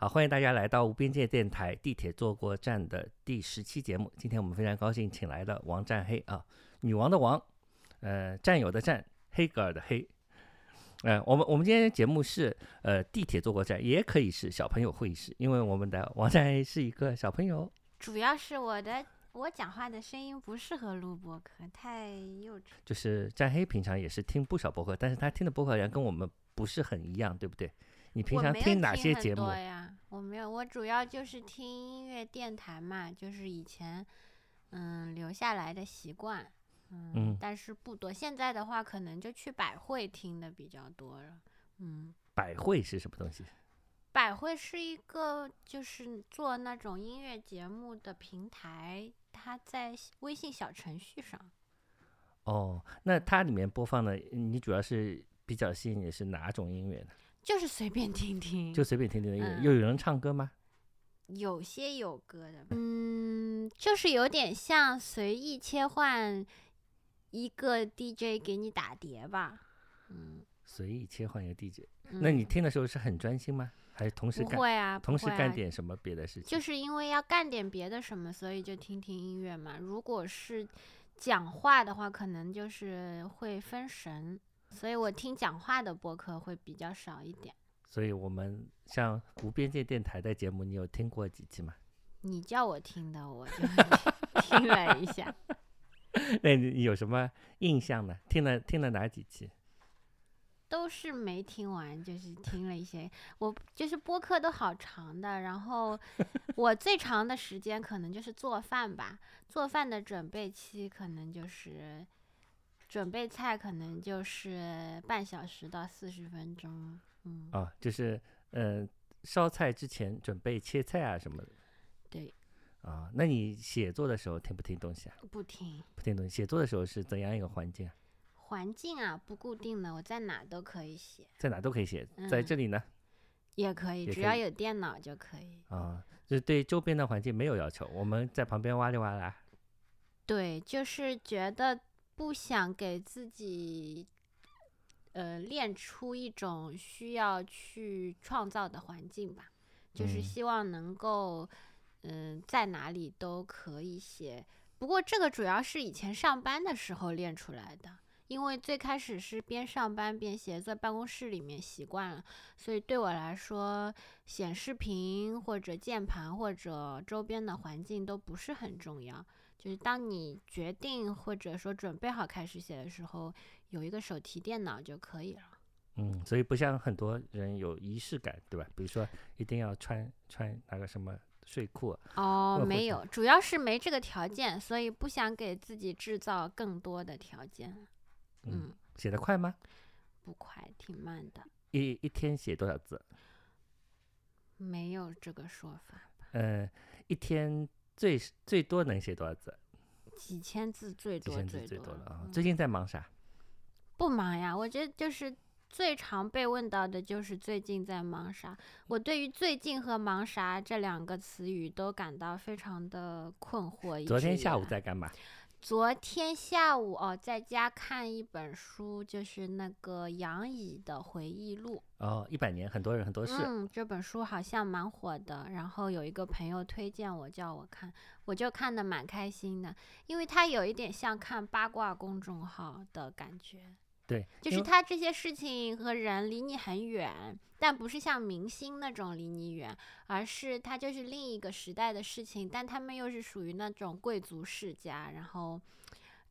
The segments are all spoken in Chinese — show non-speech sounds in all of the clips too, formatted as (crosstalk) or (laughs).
好，欢迎大家来到无边界电台地铁坐过站的第十期节目。今天我们非常高兴请来了王占黑啊，女王的王，呃，战友的战，黑格尔的黑。呃，我们我们今天节目是呃地铁坐过站，也可以是小朋友会议室，因为我们的王占黑是一个小朋友。主要是我的我讲话的声音不适合录播客，太幼稚。就是占黑平常也是听不少播客，但是他听的播客好像跟我们不是很一样，对不对？你平常听哪些节目？呀？我没有，我主要就是听音乐电台嘛，就是以前嗯留下来的习惯，嗯，嗯但是不多。现在的话，可能就去百汇听的比较多了，嗯。百汇是什么东西？百汇是一个就是做那种音乐节目的平台，它在微信小程序上。哦，那它里面播放的，你主要是比较吸引你是哪种音乐呢？就是随便听听，就随便听听的音乐，嗯又有人唱歌吗？有些有歌的，嗯，就是有点像随意切换一个 DJ 给你打碟吧，嗯，随意切换一个 DJ，、那你嗯听的时候是很专心吗？还是同时干、不会啊，同时干点什么别的事情？就是因为要干点别的什么，所以就听听音乐嘛。如果是讲话的话，可能就是会分神，所以我听讲话的播客会比较少一点。所以我们像无边界电台的节目，你有听过几期吗？你叫我听的，我就 (laughs) 听了一下。(laughs) 那你你有什么印象呢？听了听了哪几期？都是没听完，就是听了一些。我就是播客都好长的，然后我最长的时间可能就是做饭吧，做饭的准备期可能就是准备菜，可能就是半小时到四十分钟。嗯，啊，就是呃，烧菜之前准备切菜啊什么的对，啊。那你写作的时候听不听东西啊？不听。不听东西。写作的时候是怎样一个环境啊？环境啊，不固定的，我在哪都可以写，在哪都可以写，在嗯这里呢也可以，也可以只要有电脑就可以。啊，就是对周边的环境没有要求，我们在旁边哇哩哇啦。对，就是觉得不想给自己，呃，练出一种需要去创造的环境吧，就是嗯希望能够，嗯、在哪里都可以写。不过这个主要是以前上班的时候练出来的，因为最开始是边上班边写，在办公室里面习惯了，所以对我来说，显示屏或者键盘或者周边的环境都不是很重要。就是当你决定或者说准备好开始写的时候，有一个手提电脑就可以了。嗯，所以不像很多人有仪式感，对吧？比如说一定要穿穿那个什么睡裤，哦没有，主要是没这个条件，所以不想给自己制造更多的条件。嗯，嗯，写得快吗？不快，挺慢的，一一天写多少字？没有这个说法，呃，一天最最多能写多少字？几千字最多几千字最多了啊！嗯最近在忙啥？不忙呀，我觉得就是最常被问到的就是最近在忙啥。我对于“最近”和“忙啥”这两个词语都感到非常的困惑。昨天下午在干嘛？昨天下午哦，在家看一本书，就是那个杨乙的回忆录。哦，一百年，很多人很多事。嗯，这本书好像蛮火的，然后有一个朋友推荐我叫我看，我就看的蛮开心的，因为它有一点像看八卦公众号的感觉。对，就是他这些事情和人离你很远，但不是像明星那种离你远，而是他就是另一个时代的事情，但他们又是属于那种贵族世家，然后，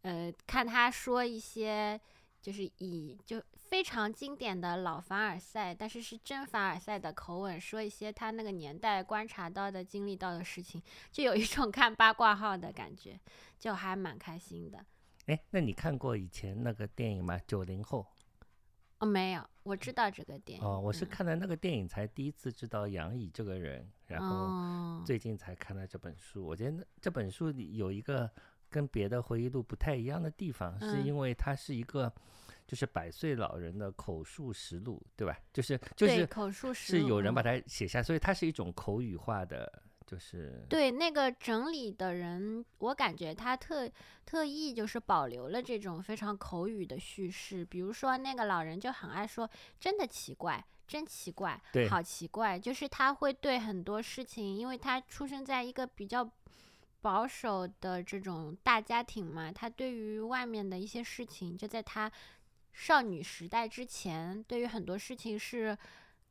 呃，看他说一些就是以就非常经典的老凡尔赛，但是是真凡尔赛的口吻说一些他那个年代观察到的、经历到的事情，就有一种 (laughs) 看八卦号的感觉，就还蛮开心的。哎，那你看过以前那个电影吗？九零后。哦，没有，我知道这个电影。哦，我是嗯看了那个电影才第一次知道杨乙这个人，然后哦，最近才看了这本书。我觉得那这本书里有一个跟别的回忆录不太一样的地方，是嗯因为它是一个就是百岁老人的口述实录，对吧？就是就是口述实是录是有人把它写下，所以它是一种口语化的，就是对那个整理的人，我感觉他特特意就是保留了这种非常口语的叙事。比如说那个老人就很爱说“真的奇怪”，真奇怪，好奇怪，就是他会对很多事情，因为他出生在一个比较保守的这种大家庭嘛，他对于外面的一些事情，就在他少女时代之前，对于很多事情是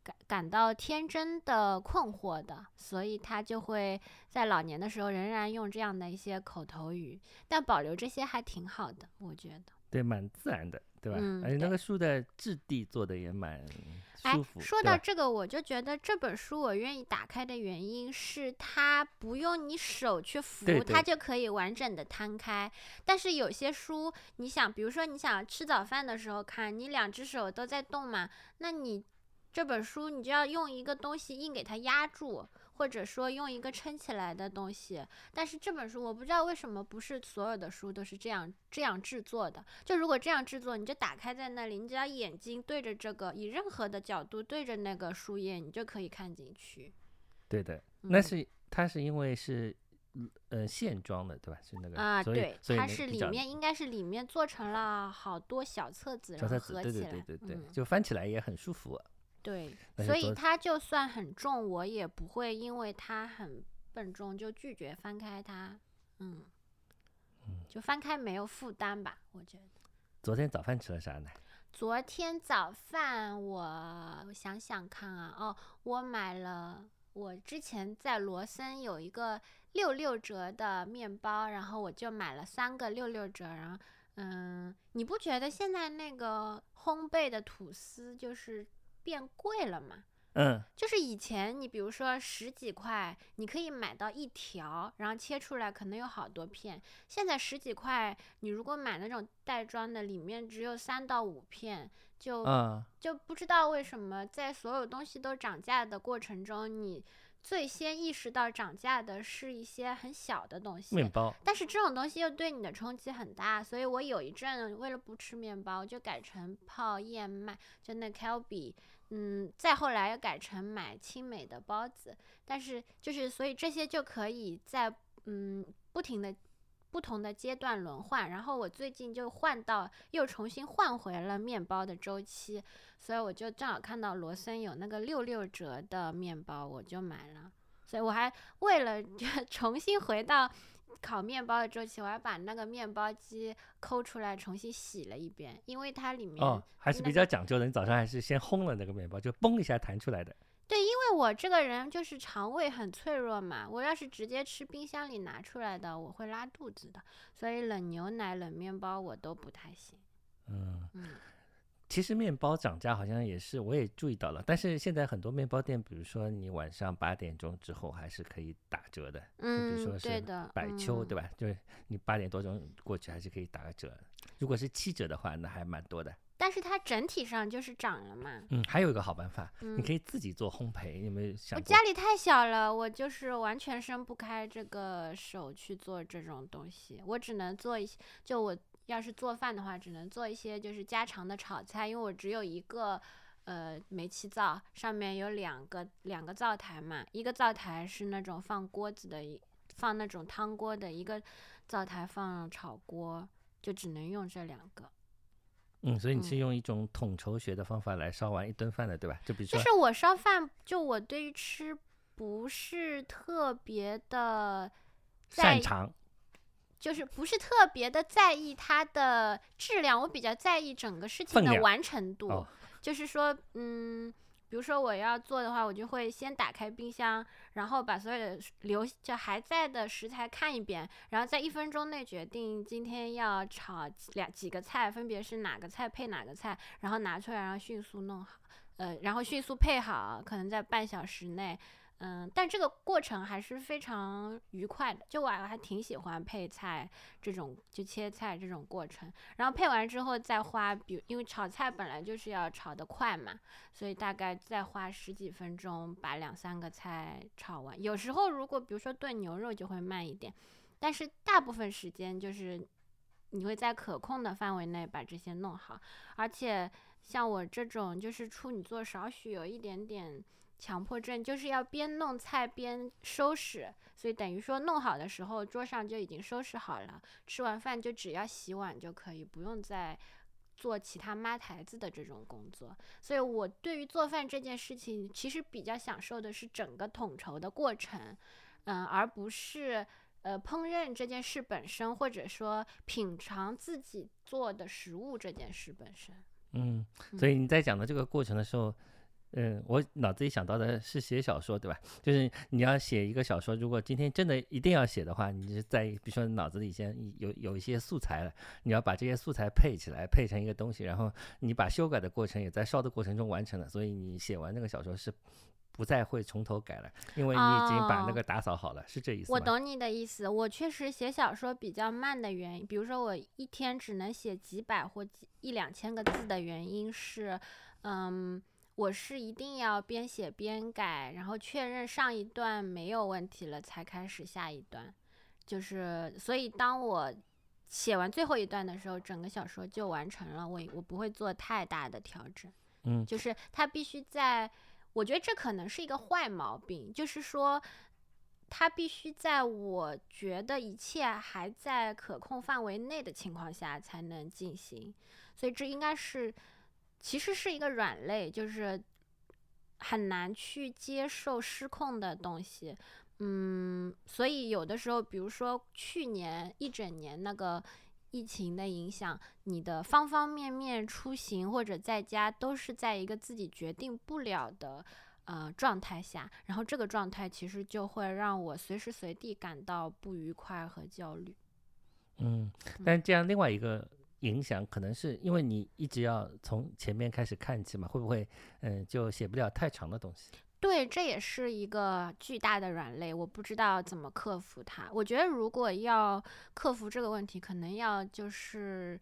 感感到天真的困惑的，所以他就会在老年的时候仍然用这样的一些口头语，但保留这些还挺好的，我觉得。对，蛮自然的，对吧？嗯而且那个书的质地做的也蛮哎舒服。，说到这个，我就觉得这本书我愿意打开的原因是它不用你手去扶，对对它就可以完整的摊开。但是有些书，你想，比如说你想吃早饭的时候看，你两只手都在动嘛，那你这本书你就要用一个东西硬给它压住。或者说用一个撑起来的东西，但是这本书我不知道为什么不是所有的书都是这样这样制作的。就如果这样制作，你就打开在那里，你只要眼睛对着这个，以任何的角度对着那个书页，你就可以看进去。对的，那嗯是它是因为是呃线装的，对吧？是那个啊，对，它是里面应该是里面做成了好多小册子，然后合起来，对对。对对对，嗯就翻起来也很舒服啊。对，所以它就算很重，我也不会因为它很笨重就拒绝翻开它。嗯，就翻开没有负担吧，我觉得。昨天早饭吃了啥呢？昨天早饭我我想想看啊，哦，我买了，我之前在罗森有一个六六折的面包，然后我就买了三个六六折，然后嗯，你不觉得现在那个烘焙的吐司就是变贵了嘛？嗯，就是以前你比如说十几块，你可以买到一条，然后切出来可能有好多片。现在十几块，你如果买那种袋装的，里面只有三到五片，就、啊，就不知道为什么在所有东西都涨价的过程中，你最先意识到涨价的是一些很小的东西。面包，但是这种东西又对你的冲击很大，所以我有一阵为了不吃面包，就改成泡燕麦，就那 Calbee，嗯，再后来又改成买青美的包子。但是就是所以这些就可以在嗯不停的不同的阶段轮换，然后我最近就换到又重新换回了面包的周期，所以我就正好看到罗森有那个六六折的面包，我就买了。所以我还为了 (laughs) 重新回到烤面包的周期，我还把那个面包机抠出来重新洗了一遍，因为它里面、哦，还是比较讲究的。你早上还是先烘了那个面包，就嘣一下弹出来的。对，因为我这个人就是肠胃很脆弱嘛，我要是直接吃冰箱里拿出来的，我会拉肚子的，所以冷牛奶、冷面包我都不太行。嗯，嗯，其实面包涨价好像也是，我也注意到了。但是现在很多面包店，比如说你晚上八点钟之后还是可以打折的。嗯比如说嗯，是对的，百秋，对吧？吧？就是你八点多钟过去还是可以打个折。如果是七折的话，那还蛮多的。但是它整体上就是涨了嘛。嗯，还有一个好办法，你嗯可以自己做烘焙，你有没有想我？家里太小了，我就是完全伸不开这个手去做这种东西，我只能做一些。就我要是做饭的话，只能做一些就是家常的炒菜，因为我只有一个呃煤气灶，上面有两个两个灶台嘛，一个灶台是那种放锅子的，一放那种汤锅的，一个灶台放炒锅，就只能用这两个。嗯，所以你是嗯用一种统筹学的方法来烧完一顿饭的，对吧？就比如说，就是我烧饭，就我对于吃不是特别的擅长，就是不是特别的在意它的质量，我比较在意整个事情的完成度。哦就是说，嗯，比如说我要做的话，我就会先打开冰箱，然后把所有的留就还在的食材看一遍，然后在一分钟内决定今天要炒几两几个菜，分别是哪个菜配哪个菜，然后拿出来，然后迅速弄好，呃，然后迅速配好，可能在半小时内。嗯，但这个过程还是非常愉快的，就我还挺喜欢配菜这种，就切菜这种过程。然后配完之后再花，比如因为炒菜本来就是要炒得快嘛，所以大概再花十几分钟把两三个菜炒完。有时候如果比如说炖牛肉就会慢一点，但是大部分时间就是你会在可控的范围内把这些弄好。而且像我这种就是处女座少许有一点点强迫症，就是要边弄菜边收拾，所以等于说弄好的时候桌上就已经收拾好了，吃完饭就只要洗碗就可以，不用再做其他抹台子的这种工作，所以我对于做饭这件事情，其实比较享受的是整个统筹的过程，嗯，而不是呃烹饪这件事本身，或者说品尝自己做的食物这件事本身。嗯，所以你在讲的这个过程的时候。嗯，我脑子里想到的是写小说，对吧？就是你要写一个小说，如果今天真的一定要写的话，你就在比如说脑子里先有有一些素材了，你要把这些素材配起来，配成一个东西，然后你把修改的过程也在烧的过程中完成了，所以你写完那个小说是不再会从头改了，因为你已经把那个打扫好了，是这意思我懂你的意思，我确实写小说比较慢的原因，比如说我一天只能写几百或几一两千个字的原因是，嗯。我是一定要边写边改，然后确认上一段没有问题了，才开始下一段。就是，所以当我写完最后一段的时候，整个小说就完成了。我我不会做太大的调整。嗯，就是它必须在，我觉得这可能是一个坏毛病，就是说，它必须在我觉得一切还在可控范围内的情况下才能进行。所以这应该是。其实是一个软肋，就是很难去接受失控的东西，嗯，所以有的时候，比如说去年一整年那个疫情的影响，你的方方面面出行或者在家都是在一个自己决定不了的呃状态下，然后这个状态其实就会让我随时随地感到不愉快和焦虑。嗯，但这样另外一个。影响可能是因为你一直要从前面开始看起嘛，会不会嗯就写不了太长的东西？对，这也是一个巨大的软肋，我不知道怎么克服它。我觉得如果要克服这个问题，可能要就是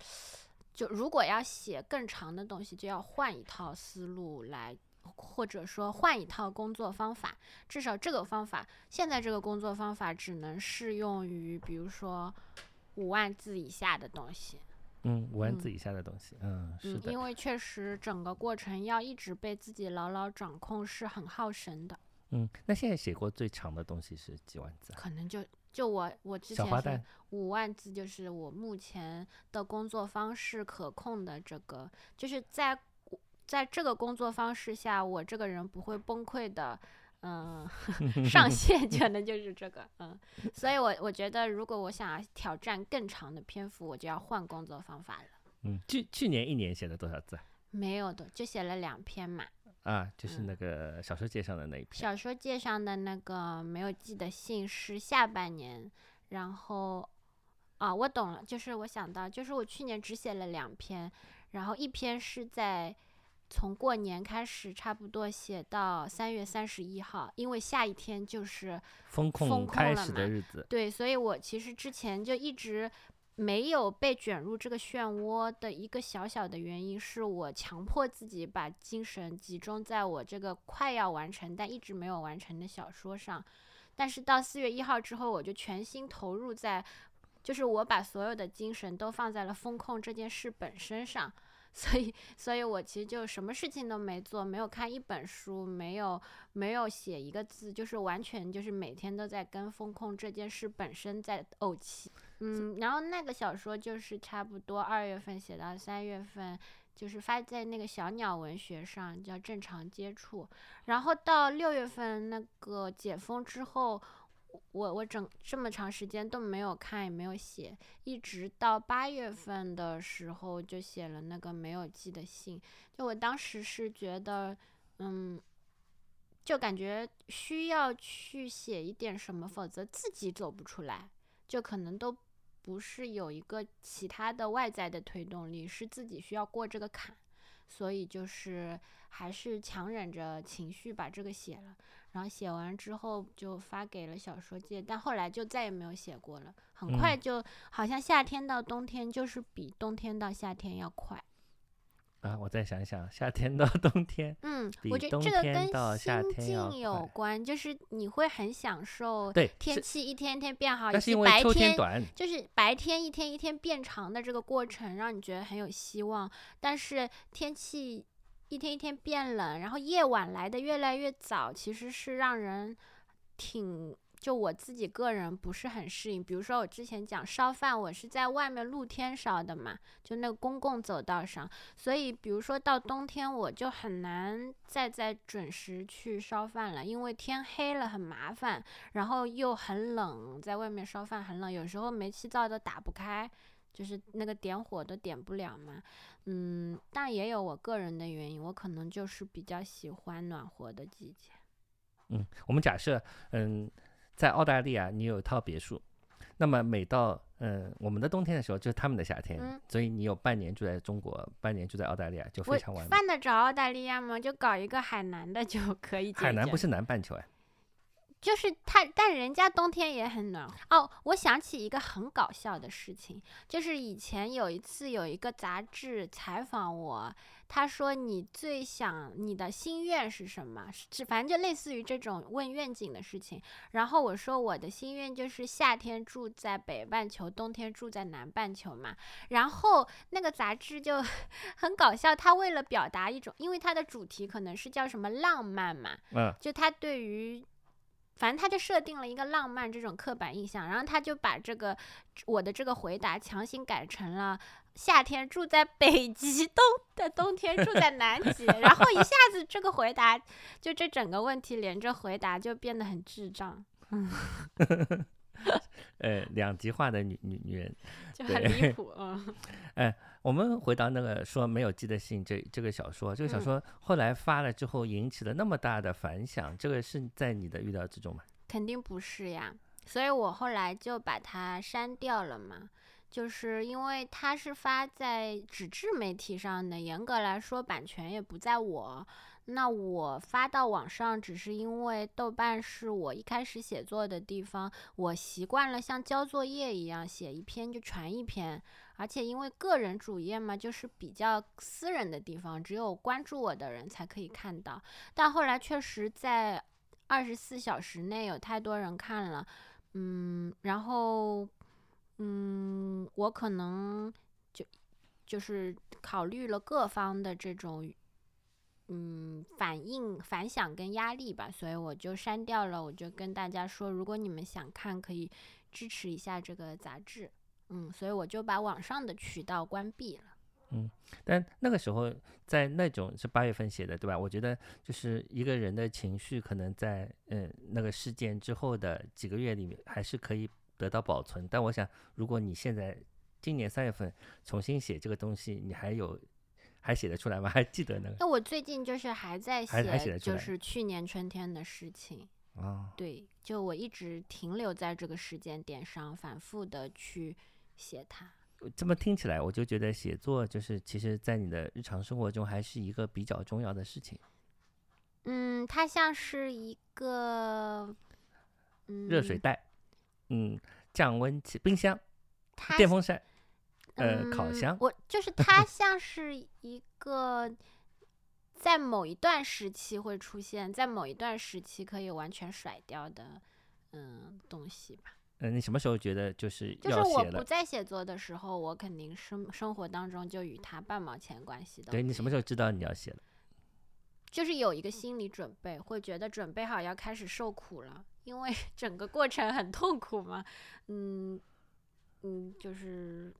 就如果要写更长的东西，就要换一套思路来，或者说换一套工作方法。至少这个方法，现在这个工作方法只能适用于比如说五万字以下的东西。嗯，五万字以下的东西，嗯，是的，因为确实整个过程要一直被自己牢牢掌控是很耗神的。嗯，那现在写过最长的东西是几万字？可能就就我我之前是五万字，就是我目前的工作方式可控的这个，就是在在这个工作方式下，我这个人不会崩溃的。嗯，(laughs) 上线可能就是这个，嗯，(laughs) 所以，我我觉得，如果我想要挑战更长的篇幅，我就要换工作方法了。嗯，去去年一年写了多少字？没有的，就写了两篇嘛。啊，就是那个小说界上的那一篇。小说界上的那个没有寄的信是下半年，然后，啊，我懂了，就是我想到，就是我去年只写了两篇，然后一篇是在。从过年开始，差不多写到三月三十一号，因为下一天就是风控开始的日子。对，所以我其实之前就一直没有被卷入这个漩涡的一个小小的原因，是我强迫自己把精神集中在我这个快要完成但一直没有完成的小说上。但是到四月一号之后，我就全心投入在，就是我把所有的精神都放在了风控这件事本身上。所以，所以我其实就什么事情都没做，没有看一本书，没有没有写一个字，就是完全就是每天都在跟风控这件事本身在怄气。嗯，然后那个小说就是差不多二月份写到三月份，就是发在那个小鸟文学上叫正常接触，然后到六月份那个解封之后。我我整这么长时间都没有看也没有写，一直到八月份的时候就写了那个没有寄的信。就我当时是觉得，嗯，就感觉需要去写一点什么，否则自己走不出来。就可能都不是有一个其他的外在的推动力，是自己需要过这个坎。所以就是还是强忍着情绪把这个写了。然后写完之后就发给了小说界，但后来就再也没有写过了。很快就好像夏天到冬天就是比冬天到夏天要快。啊，我再想想，夏天到冬天，嗯，我觉得这个跟心境有关，就是你会很享受对天气一天天变好，但是因为秋天短，就是白天一天一天变长的这个过程，让你觉得很有希望。但是天气。一天一天变冷，然后夜晚来的越来越早，其实是让人挺就我自己个人不是很适应。比如说我之前讲烧饭，我是在外面露天烧的嘛，就那个公共走道上，所以比如说到冬天我就很难再再准时去烧饭了，因为天黑了很麻烦，然后又很冷，在外面烧饭很冷，有时候煤气灶都打不开。就是那个点火都点不了嘛，嗯，但也有我个人的原因，我可能就是比较喜欢暖和的季节。嗯，我们假设，嗯，在澳大利亚你有一套别墅，那么每到嗯我们的冬天的时候，就是他们的夏天，嗯所以你有半年住在中国，半年住在澳大利亚，就非常完美。犯得着澳大利亚吗？就搞一个海南的就可以。海南不是南半球哎，就是他，但人家冬天也很暖和哦。我想起一个很搞笑的事情，就是以前有一次有一个杂志采访我，他说你最想你的心愿是什么？是反正就类似于这种问愿景的事情。然后我说我的心愿就是夏天住在北半球，冬天住在南半球嘛。然后那个杂志就 (laughs) 很搞笑，他为了表达一种，因为它的主题可能是叫什么浪漫嘛，嗯，就他对于，反正他就设定了一个浪漫这种刻板印象，然后他就把这个我的这个回答强行改成了夏天住在北极，冬的冬天住在南极，然后一下子这个回答就这整个问题连着回答就变得很智障，(laughs) 呃，两极化的女女女人。就很离谱，(laughs) 嗯。我们回到那个说没有寄的信这这个小说，这个小嗯说后来发了之后引起了那么大的反响，这个是在你的预料之中吗？肯定不是呀，所以我后来就把它删掉了嘛。就是因为它是发在纸质媒体上的，严格来说版权也不在我。那我发到网上，只是因为豆瓣是我一开始写作的地方，我习惯了像交作业一样写一篇就传一篇，而且因为个人主页嘛，就是比较私人的地方，只有关注我的人才可以看到。但后来确实在二十四小时内有太多人看了，嗯，然后，嗯，我可能就就是考虑了各方的这种，嗯，反应、反响跟压力吧，所以我就删掉了。我就跟大家说，如果你们想看，可以支持一下这个杂志，嗯，所以我就把网上的渠道关闭了。嗯但那个时候在那种是八月份写的，对吧？我觉得就是一个人的情绪可能在嗯那个事件之后的几个月里面还是可以得到保存。但我想，如果你现在今年三月份重新写这个东西，你还有还写得出来吗？(laughs) 还记得那个那我最近就是还在写就是去年春天的事情。啊？对，就我一直停留在这个时间点上，反复的去写它。这么听起来，我就觉得写作就是其实在你的日常生活中还是一个比较重要的事情。嗯，它像是一个，嗯，热水袋，嗯，降温器、冰箱、电风扇，呃，烤嗯箱，我就是它像是一个在某一段时期会出现，在某一段时期可以完全甩掉的，嗯，东西吧。嗯、你什么时候觉得就是就是？我不在写作的时候，我肯定生生活当中就与它半毛钱关系都对你什么时候知道你要写了？就是有一个心理准备，会觉得准备好要开始受苦了，因为 (laughs) 整个过程很痛苦嘛。嗯嗯，就是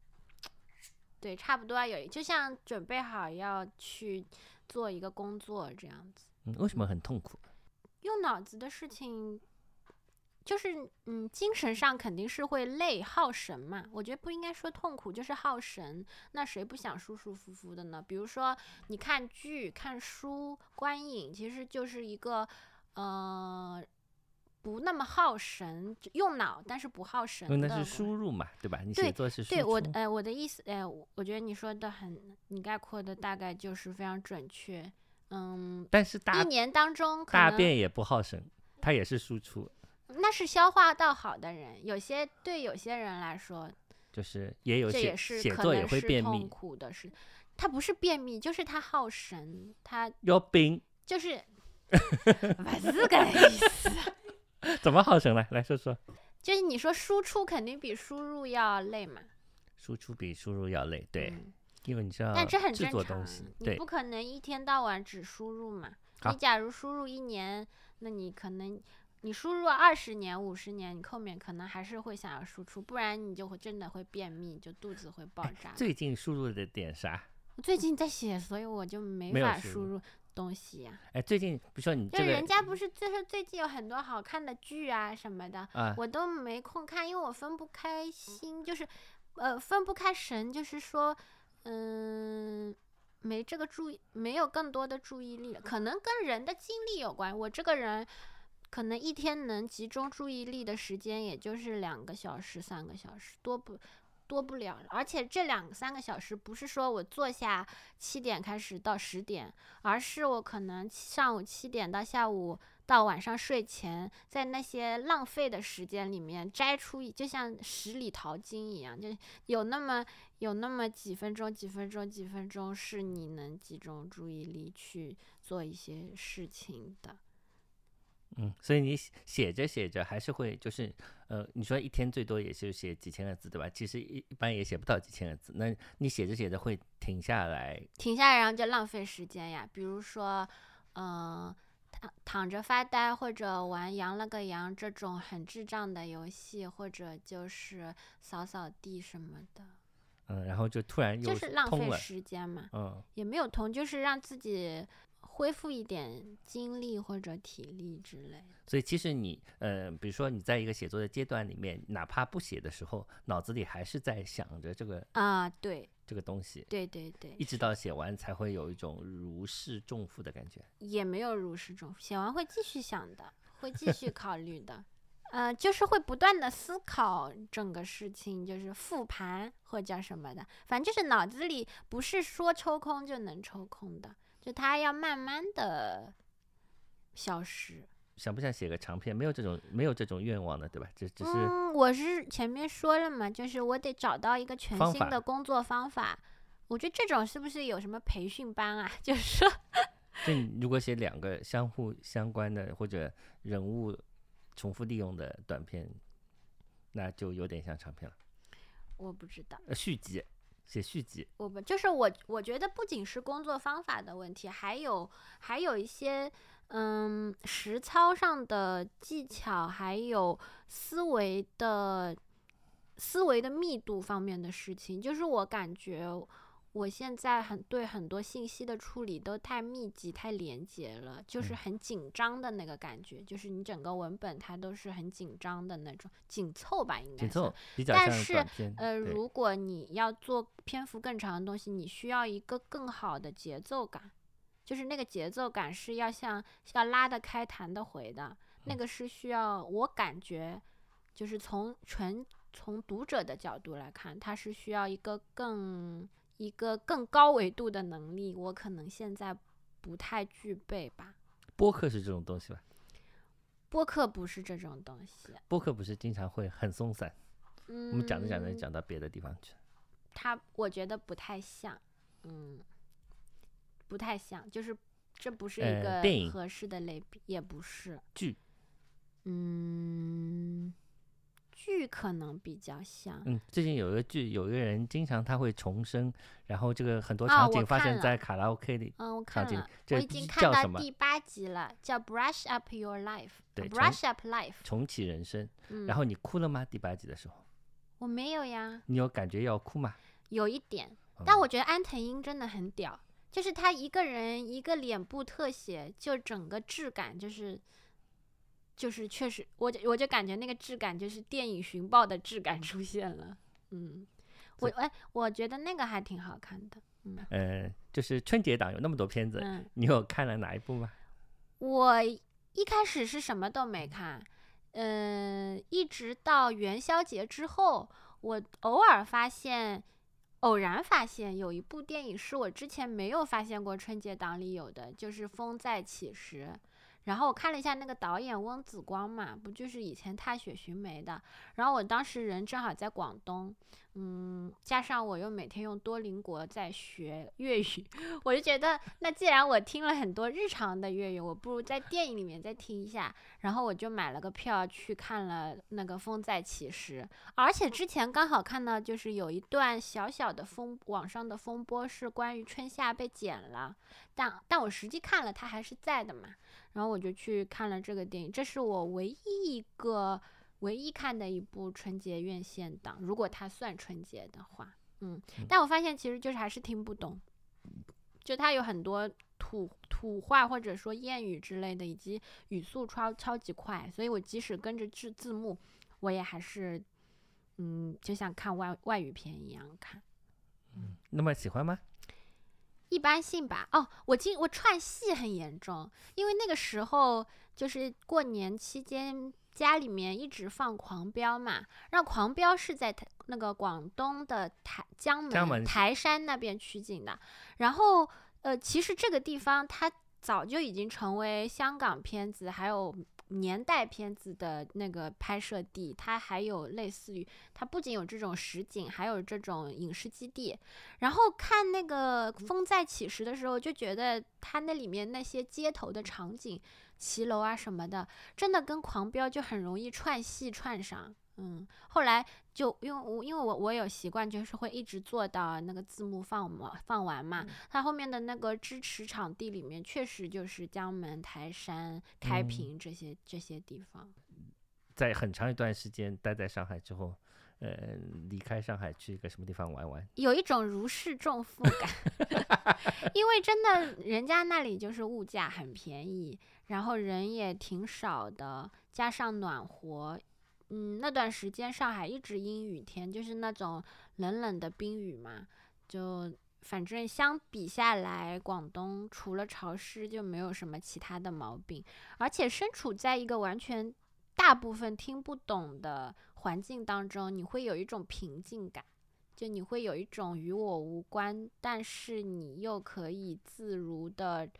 对，差不多要有，就像准备好要去做一个工作这样子，嗯，为什么很痛苦？用脑子的事情。就是嗯，精神上肯定是会累耗神嘛。我觉得不应该说痛苦，就是耗神。那谁不想舒舒服服的呢？比如说你看剧、看书、观影，其实就是一个呃不那么耗神，用脑但是不耗神的过。因为那是输入嘛，对吧？你对写作是输对我呃我的意思，呃，我我觉得你说的很，你概括的大概就是非常准确。嗯，但是大一年当中可能大便也不耗神，它也是输出，那是消化道好的人，有些对有些人来说，就是也有些写也是写作也会便秘，苦的是。他不是便秘，就是他耗神，他有病，就是不是这个意思。(laughs) (laughs) 怎么耗神来来说说？就是你说输出肯定比输入要累嘛，输出比输入要累，对，嗯因为你知道但这很制正常你不可能一天到晚只输入嘛。你假如输入一年，那你可能你输入二十年、五十年，你后面可能还是会想要输出，不然你就会真的会便秘，就肚子会爆炸。最近输入的点啥？我最近在写，所以我就没法输入东西呀、哎，最近比如说你就这个是人家不是就是最近有很多好看的剧啊什么的，啊，我都没空看，因为我分不开心，就是呃分不开神，就是说嗯。没这个注意，没有更多的注意力了，可能跟人的精力有关。我这个人可能一天能集中注意力的时间，也就是两个小时、三个小时，多不多不了。而且这两三个小时不是说我坐下七点开始到十点，而是我可能上午七点到下午到晚上睡前，在那些浪费的时间里面摘出，就像十里淘金一样，就有那么有那么几分钟、几分钟、几分钟是你能集中注意力去做一些事情的。嗯，所以你写写着写着还是会就是呃，你说一天最多也就写几千个字对吧？其实一一般也写不到几千个字，那你写着写着会停下来，停下来，然后就浪费时间呀。比如说，嗯、躺躺着发呆，或者玩羊了个羊这种很智障的游戏，或者就是扫扫地什么的，嗯，然后就突然又就是浪费，时间嘛。嗯也没有通，就是让自己恢复一点精力或者体力之类。所以其实你呃，比如说你在一个写作的阶段里面，哪怕不写的时候，脑子里还是在想着这个啊，对这个东西，对对对一，直到写完才会有一种如释重负的感觉。也没有如释重负，写完会继续想的，会继续考虑的。呃，就是会不断的思考整个事情，就是复盘或叫什么的，反正就是脑子里不是说抽空就能抽空的，就它要慢慢的消失。想不想写个长篇？没有这种没有这种愿望的，对吧？只只是嗯，我是前面说了嘛，就是我得找到一个全新的工作方法。我觉得这种是不是有什么培训班啊？(laughs) 就是说，就你如果写两个相互相关的或者人物重复利用的短片，那就有点像长篇了。我不知道，呃，续集，写续集，我不就是我，我觉得不仅是工作方法的问题，还有还有一些嗯实操上的技巧，还有思维的思维的密度方面的事情。就是我感觉我现在很对很多信息的处理都太密集、太连结了，就是嗯。很紧张的那个感觉，就是你整个文本它都是很紧张的那种紧凑吧，应该紧算凑，比。较但是。呃，如果你要做篇幅更长的东西，你需要一个更好的节奏感，就是那个节奏感是要像要拉得开、弹得回的，那嗯。个是需要我感觉，就是从纯从读者的角度来看，它是需要一个更一个更高维度的能力，我可能现在不太具备吧。播客是这种东西吧？播客不是这种东西，播客不是经常会很松散，嗯，我们讲着讲着讲到别的地方去了。它我觉得不太像，嗯，不太像，就是这不是呃一个合适的类比，也不是剧，嗯，剧可能比较像，嗯，最近有一个剧，有一个人经常他会重生，然后这个很多场景发生在卡拉 OK 里。嗯，我看了，这我已经看到第八集了，叫《Brush Up Your Life》。对，Brush Up Life，重启人生，嗯，然后你哭了吗？第八集的时候，我没有呀，你有感觉要哭吗？有一点，但嗯我觉得安藤英真的很屌，就是他一个人一个脸部特写，就整个质感就是，就是确实，我就我就感觉那个质感就是电影寻报的质感出现了。嗯，我哎，我觉得那个还挺好看的。嗯呃，就是春节档有那么多片子，嗯，你有看了哪一部吗？我一开始是什么都没看，嗯，一直到元宵节之后，我偶尔发现，偶然发现有一部电影是我之前没有发现过春节档里有的，就是《风再起时》。然后我看了一下那个导演翁子光嘛，不就是以前《踏雪寻梅》的？然后我当时人正好在广东，嗯，加上我又每天用多邻国在学粤语，(laughs) 我就觉得，那既然我听了很多日常的粤语，我不如在电影里面再听一下。然后我就买了个票去看了那个《风再起时》，而且之前刚好看到，就是有一段小小的风，网上的风波是关于春夏被剪了，但但我实际看了，它还是在的嘛。然后我就去看了这个电影，这是我唯一一个。唯一看的一部春节院线档，如果它算春节的话，嗯，但我发现其实就是还是听不懂，就它有很多土土话或者说谚语之类的，以及语速超超级快，所以我即使跟着字字幕，我也还是，嗯，就像看外外语片一样看。嗯，那么喜欢吗？一般性吧。哦，我今我串戏很严重，因为那个时候就是过年期间。家里面一直放《狂飙》嘛，让《狂飙》是在台那个广东的台江门台山那边取景的。然后，呃，其实这个地方它早就已经成为香港片子还有年代片子的那个拍摄地。它还有类似于，它不仅有这种实景，还有这种影视基地。然后看那个《风再起时》的时候，就觉得它那里面那些街头的场景。骑楼啊什么的，真的跟狂飙就很容易串戏串上。嗯，后来就因为我因为我我有习惯，就是会一直做到那个字幕放嘛放完嘛。它后面的那个支持场地里面，确实就是江门、台山、开平这些这些地方。在很长一段时间待在上海之后，呃，离开上海去一个什么地方玩玩？有一种如释重负感，(laughs) 因为真的人家那里就是物价很便宜。然后人也挺少的，加上暖和，嗯，那段时间上海一直阴雨天，就是那种冷冷的冰雨嘛。就反正相比下来，广东除了潮湿就没有什么其他的毛病。而且身处在一个完全大部分听不懂的环境当中，你会有一种平静感，就你会有一种与我无关，但是你又可以自如的。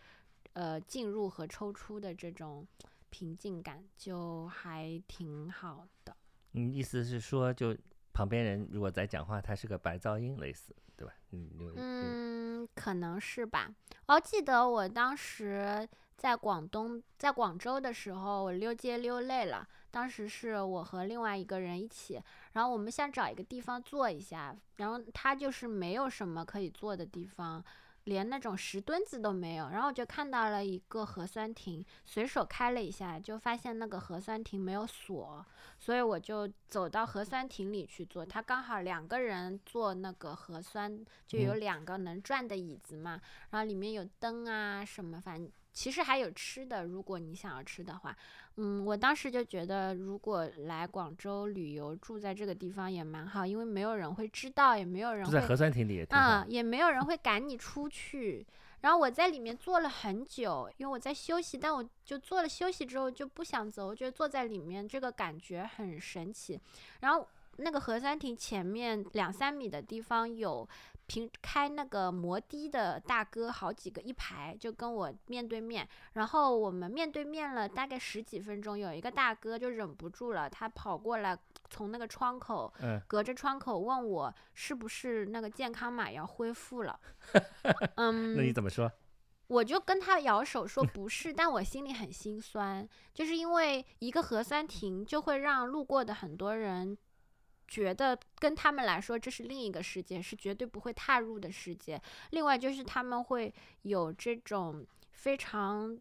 呃，进入和抽出的这种平静感就还挺好的。嗯，意思是说，就旁边人如果在讲话，他是个白噪音，类似，对吧？嗯嗯，可能是吧。哦记得我当时在广东，在广州的时候，我溜街溜累了，当时是我和另外一个人一起，然后我们想找一个地方坐一下，然后他就是没有什么可以坐的地方。连那种石墩子都没有，然后我就看到了一个核酸亭，随手开了一下，就发现那个核酸亭没有锁，所以我就走到核酸亭里去坐。他刚好两个人坐那个核酸，就有两个能转的椅子嘛，然后里面有灯啊什么，反正其实还有吃的，如果你想要吃的话。嗯，我当时就觉得，如果来广州旅游，住在这个地方也蛮好，因为没有人会知道，也没有人会在核酸亭里也啊，也没有人会赶你出去。然后我在里面坐了很久，因为我在休息，但我就坐了休息之后就不想走，我觉得坐在里面这个感觉很神奇。然后那个核酸亭前面两三米的地方有。平开那个摩的的大哥好几个一排，就跟我面对面，然后我们面对面了大概十几分钟，有一个大哥就忍不住了，他跑过来从那个窗口，隔着窗口问我是不是那个健康码要恢复了。(laughs) 嗯，那你怎么说？我就跟他摇手说不是，但我心里很心酸，就是因为一个核酸亭就会让路过的很多人。觉得跟他们来说这是另一个世界，是绝对不会踏入的世界。另外就是他们会有这种非常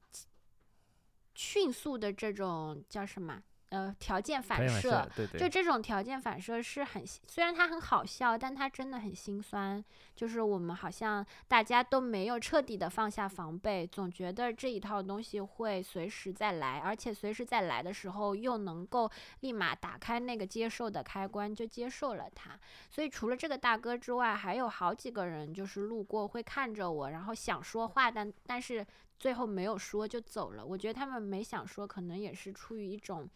迅速的这种叫什么？呃，条件反射，对对，就这种条件反射是很，虽然它很好笑，但它真的很心酸。就是我们好像大家都没有彻底的放下防备，总觉得这一套东西会随时再来，而且随时再来的时候又能够立马打开那个接受的开关，就接受了它。所以除了这个大哥之外，还有好几个人就是路过会看着我，然后想说话，但但是最后没有说就走了。我觉得他们没想说，可能也是出于一种。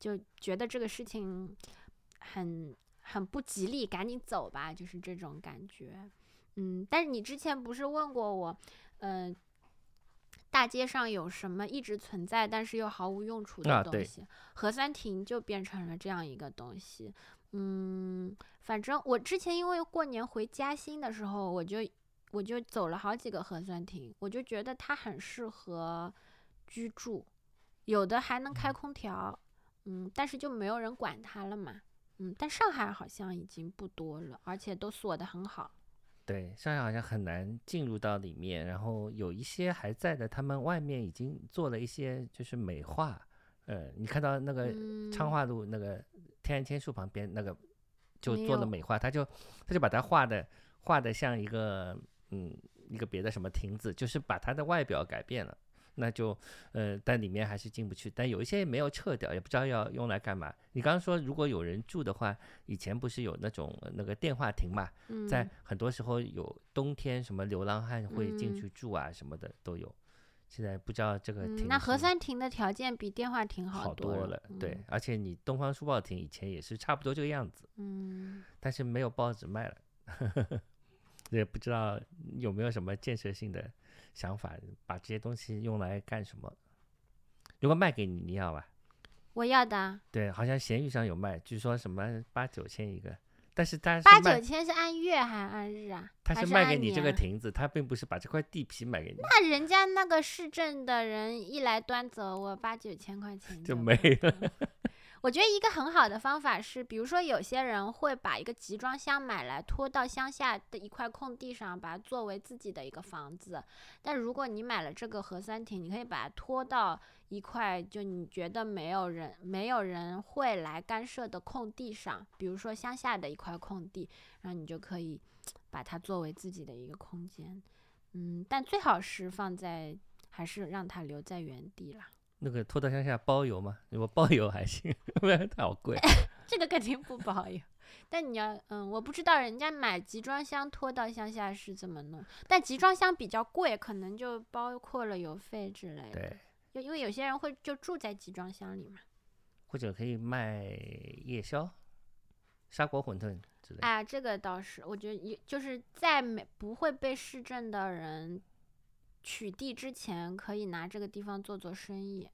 就觉得这个事情很很不吉利，赶紧走吧，就是这种感觉。嗯，但是你之前不是问过我，呃，大街上有什么一直存在但是又毫无用处的东西？核酸亭就变成了这样一个东西。嗯，反正我之前因为过年回嘉兴的时候，我就我就走了好几个核酸亭，我就觉得它很适合居住，有的还能开空调，嗯，但是就没有人管它了嘛，嗯，但上海好像已经不多了，而且都锁得很好。对，上海好像很难进入到里面，然后有一些还在的，他们外面已经做了一些就是美化，呃，你看到那个昌嗯，化路那个天然千树旁边那个就，做了美化，他就他就把它画的画的像一个嗯一个别的什么亭子，就是把它的外表改变了。那就，呃，但里面还是进不去，但有一些也没有撤掉，也不知道要用来干嘛。你刚刚说如果有人住的话，以前不是有那种呃那个电话亭嘛，在嗯很多时候有冬天什么流浪汉会进嗯去住啊什么的都有。现在不知道这个嗯，亭那核是酸亭的条件比电话亭好多多了，对嗯，而且你东方书报亭以前也是差不多这个样子，嗯。但是没有报纸卖了，(laughs) 也不知道有没有什么建设性的想法，把这些东西用来干什么？如果卖给你，你要吧？我要的啊对，好像闲鱼上有卖，据说什么八九千一个，但是它是八九千是按月还是按日啊？它是卖给你这个亭子，他并不是把这块地皮卖给你，那人家那个市政的人一来端走，我八九千块钱就不没了。我觉得一个很好的方法是，比如说有些人会把一个集装箱买来拖到乡下的一块空地上，把它作为自己的一个房子。但如果你买了这个核酸亭，你可以把它拖到一块就你觉得没有人没有人会来干涉的空地上，比如说乡下的一块空地，然后你就可以把它作为自己的一个空间。嗯，但最好是放在还是让它留在原地啦。那个拖到乡下包邮吗？如果包邮还行，不然太好贵。(laughs) 这个肯定不包邮。但你要，嗯，我不知道人家买集装箱拖到乡下是怎么弄，但集装箱比较贵，可能就包括了邮费之类的。对，就因为有些人会就住在集装箱里嘛。或者可以卖夜宵、砂锅馄饨之类的。哎，这个倒是，我觉得也就是在没不会被市政的人取缔之前，可以拿这个地方做做生意。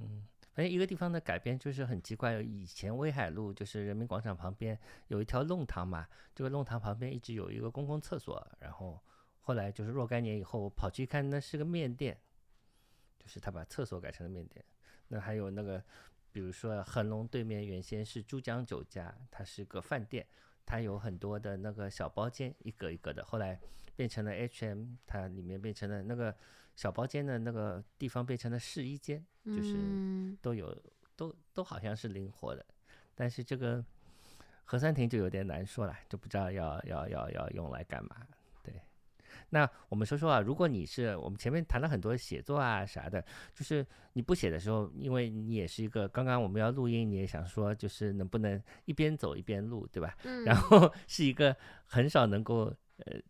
嗯，反正一个地方的改变就是很奇怪。以前威海路就是人民广场旁边有一条弄堂嘛，这个弄堂旁边一直有一个公共厕所，然后后来就是若干年以后，我跑去看那是个面店，就是他把厕所改成了面店。那还有那个，比如说恒隆对面原先是珠江酒家，它是个饭店，它有很多的那个小包间，一个一个的，后来变成了 H&M，它里面变成了那个小包间的那个地方变成了试衣间。就是嗯，都有，都都好像是灵活的，但是这个核酸亭就有点难说了，就不知道要要要要用来干嘛。对，那我们说说啊，如果你是我们前面谈了很多写作啊啥的，就是你不写的时候，因为你也是一个刚刚我们要录音，你也想说就是能不能一边走一边录，对吧？嗯，然后 (laughs) 是一个很少能够呃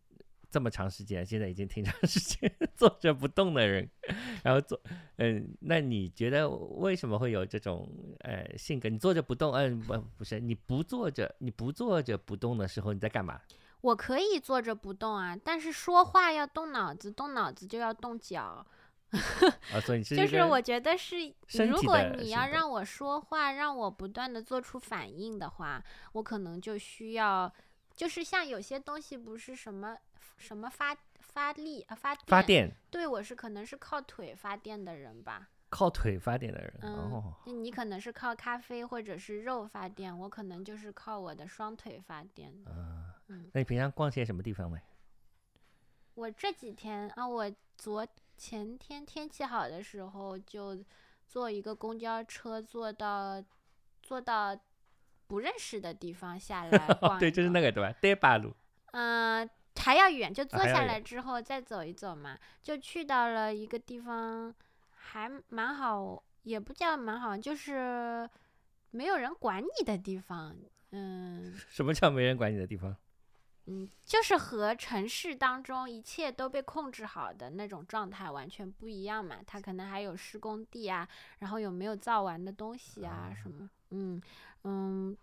这么长时间，现在已经挺长时间 (laughs) 坐着不动的人，然后坐，嗯，那你觉得为什么会有这种呃性格？你坐着不动，嗯、不不是，你不坐着，你不坐着不动的时候你在干嘛？我可以坐着不动啊，但是说话要动脑子，动脑子就要动脚。(laughs) 啊，所以你是就是我觉得是，如果你要让我说话，让我不断的做出反应的话，我可能就需要，就是像有些东西不是什么什么发发力啊发电，发电对我是可能是靠腿发电的人吧。靠腿发电的人，嗯哦，那你可能是靠咖啡或者是肉发电，我可能就是靠我的双腿发电。啊，嗯那你平常逛些什么地方呢？我这几天啊，我昨前天天气好的时候就坐一个公交车坐到坐到不认识的地方下来 (laughs) 逛对，就是那个对吧？德巴路，嗯、还要远，就坐下来之后再走一走嘛，就去到了一个地方，还蛮好，也不叫蛮好，就是没有人管你的地方。嗯什么叫没人管你的地方？嗯，就是和城市当中一切都被控制好的那种状态完全不一样嘛。它可能还有施工地啊，然后有没有造完的东西啊什么。嗯嗯，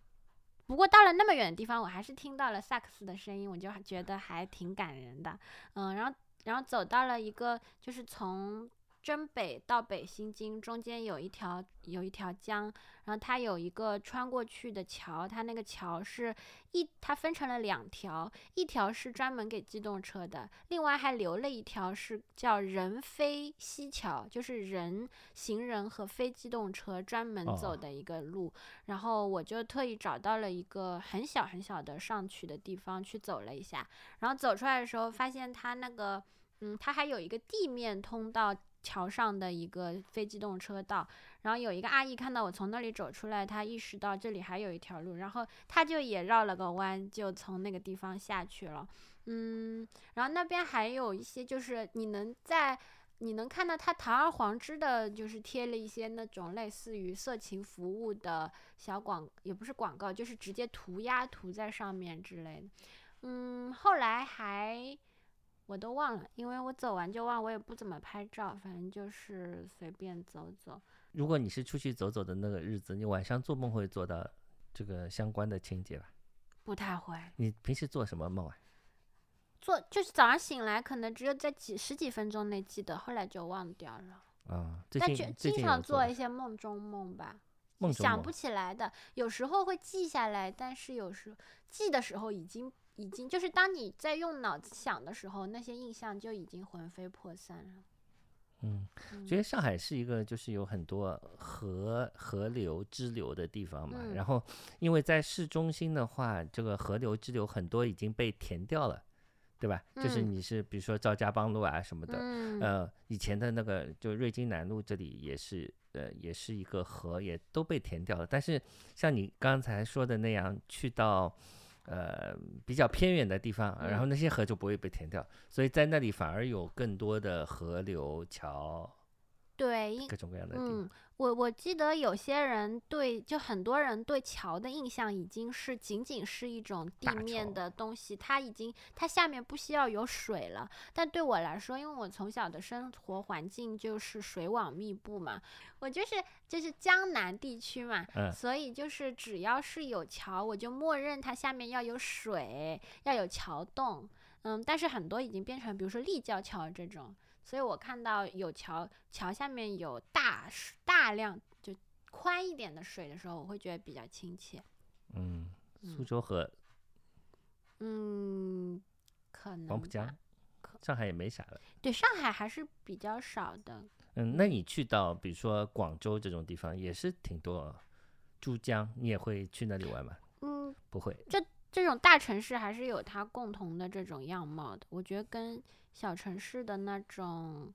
不过到了那么远的地方，我还是听到了萨克斯的声音，我就觉得还挺感人的。嗯，然后然后走到了一个就是从真北到北新津中间有一条有一条江，然后它有一个穿过去的桥，它那个桥是一它分成了两条，一条是专门给机动车的，另外还留了一条是叫人非西桥，就是人行人和非机动车专门走哦的一个路。然后我就特意找到了一个很小很小的上去的地方去走了一下，然后走出来的时候发现它那个，嗯，它还有一个地面通到桥上的一个非机动车道，然后有一个阿姨看到我从那里走出来，她意识到这里还有一条路，然后她就也绕了个弯，就从那个地方下去了。嗯，然后那边还有一些就是你能在。你能看到它堂而皇之的，就是贴了一些那种类似于色情服务的小广，也不是广告，就是直接涂鸦涂在上面之类的。嗯，后来还我都忘了，因为我走完就忘，我也不怎么拍照，反正就是随便走走。如果你是出去走走的那个日子，你晚上做梦会做到这个相关的情节吧？不太会你平时做什么梦啊？做，就是早上醒来可能只有在几十几分钟内记得，后来就忘掉了。啊，最但就经常做一些梦中梦吧，梦中梦想不起来的，有时候会记下来，但是有时记的时候已经已经就是当你在用脑子想的时候，那些印象就已经魂飞魄散了。嗯，嗯觉得上海是一个就是有很多河河流支流的地方嘛，嗯然后因为在市中心的话，这个河流支流很多已经被填掉了，对吧？就是嗯你是比如说赵家浜路啊什么的，嗯呃，以前的那个就瑞金南路这里也是，呃，也是一个河，也都被填掉了。但是像你刚才说的那样，去到呃比较偏远的地方，然后嗯。那些河就不会被填掉，所以在那里反而有更多的河流、桥，对，因各种各样的地方。嗯，我我记得有些人对，就很多人对桥的印象已经是仅仅是一种地面的东西，它已经它下面不需要有水了。但对我来说，因为我从小的生活环境就是水网密布嘛，我就是就是江南地区嘛，嗯所以就是只要是有桥，我就默认它下面要有水，要有桥洞。嗯，但是很多已经变成，比如说立交桥这种，所以我看到有桥桥下面有大大量就宽一点的水的时候，我会觉得比较亲切。嗯，苏嗯州河、嗯，可能黄浦江，上海也没啥了。对上海还是比较少的。嗯，那你去到比如说广州这种地方，也是挺多。珠江，你也会去那里玩吗？嗯，不会。这种大城市还是有它共同的这种样貌的。我觉得跟小城市的那种，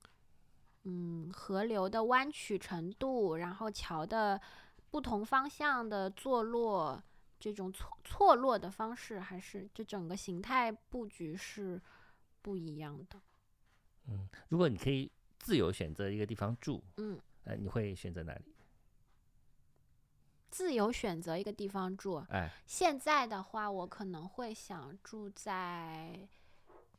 嗯，河流的弯曲程度，然后桥的不同方向的坐落，这种错错落的方式，还是这整个形态布局是不一样的。嗯，如果你可以自由选择一个地方住，嗯，呃，你会选择哪里？自由选择一个地方住。哎，现在的话，我可能会想住在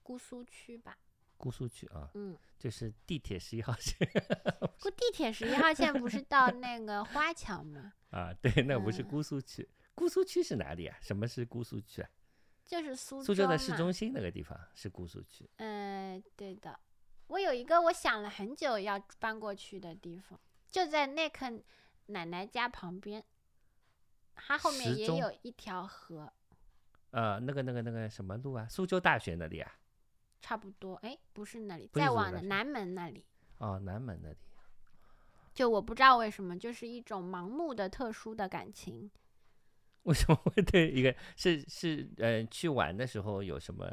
姑苏区吧。姑苏区啊，嗯，就是地铁十一号线 (laughs) 过地铁十一号线不是到那个花桥吗？(laughs) 啊，对，那不是嗯姑苏区。姑苏区是哪里啊？什么是姑苏区啊？就是苏苏州的市中心那个地方是姑苏区。嗯、对的。我有一个我想了很久要搬过去的地方，就在那个奶奶家旁边，它后面也有一条河，呃，那个那个那个什么路啊？苏州大学那里啊？差不多。哎，不是那里，再往南门那里。哦，南门那里。就我不知道为什么，就是一种盲目的特殊的感情。为什么会对一个是是呃去玩的时候有什么？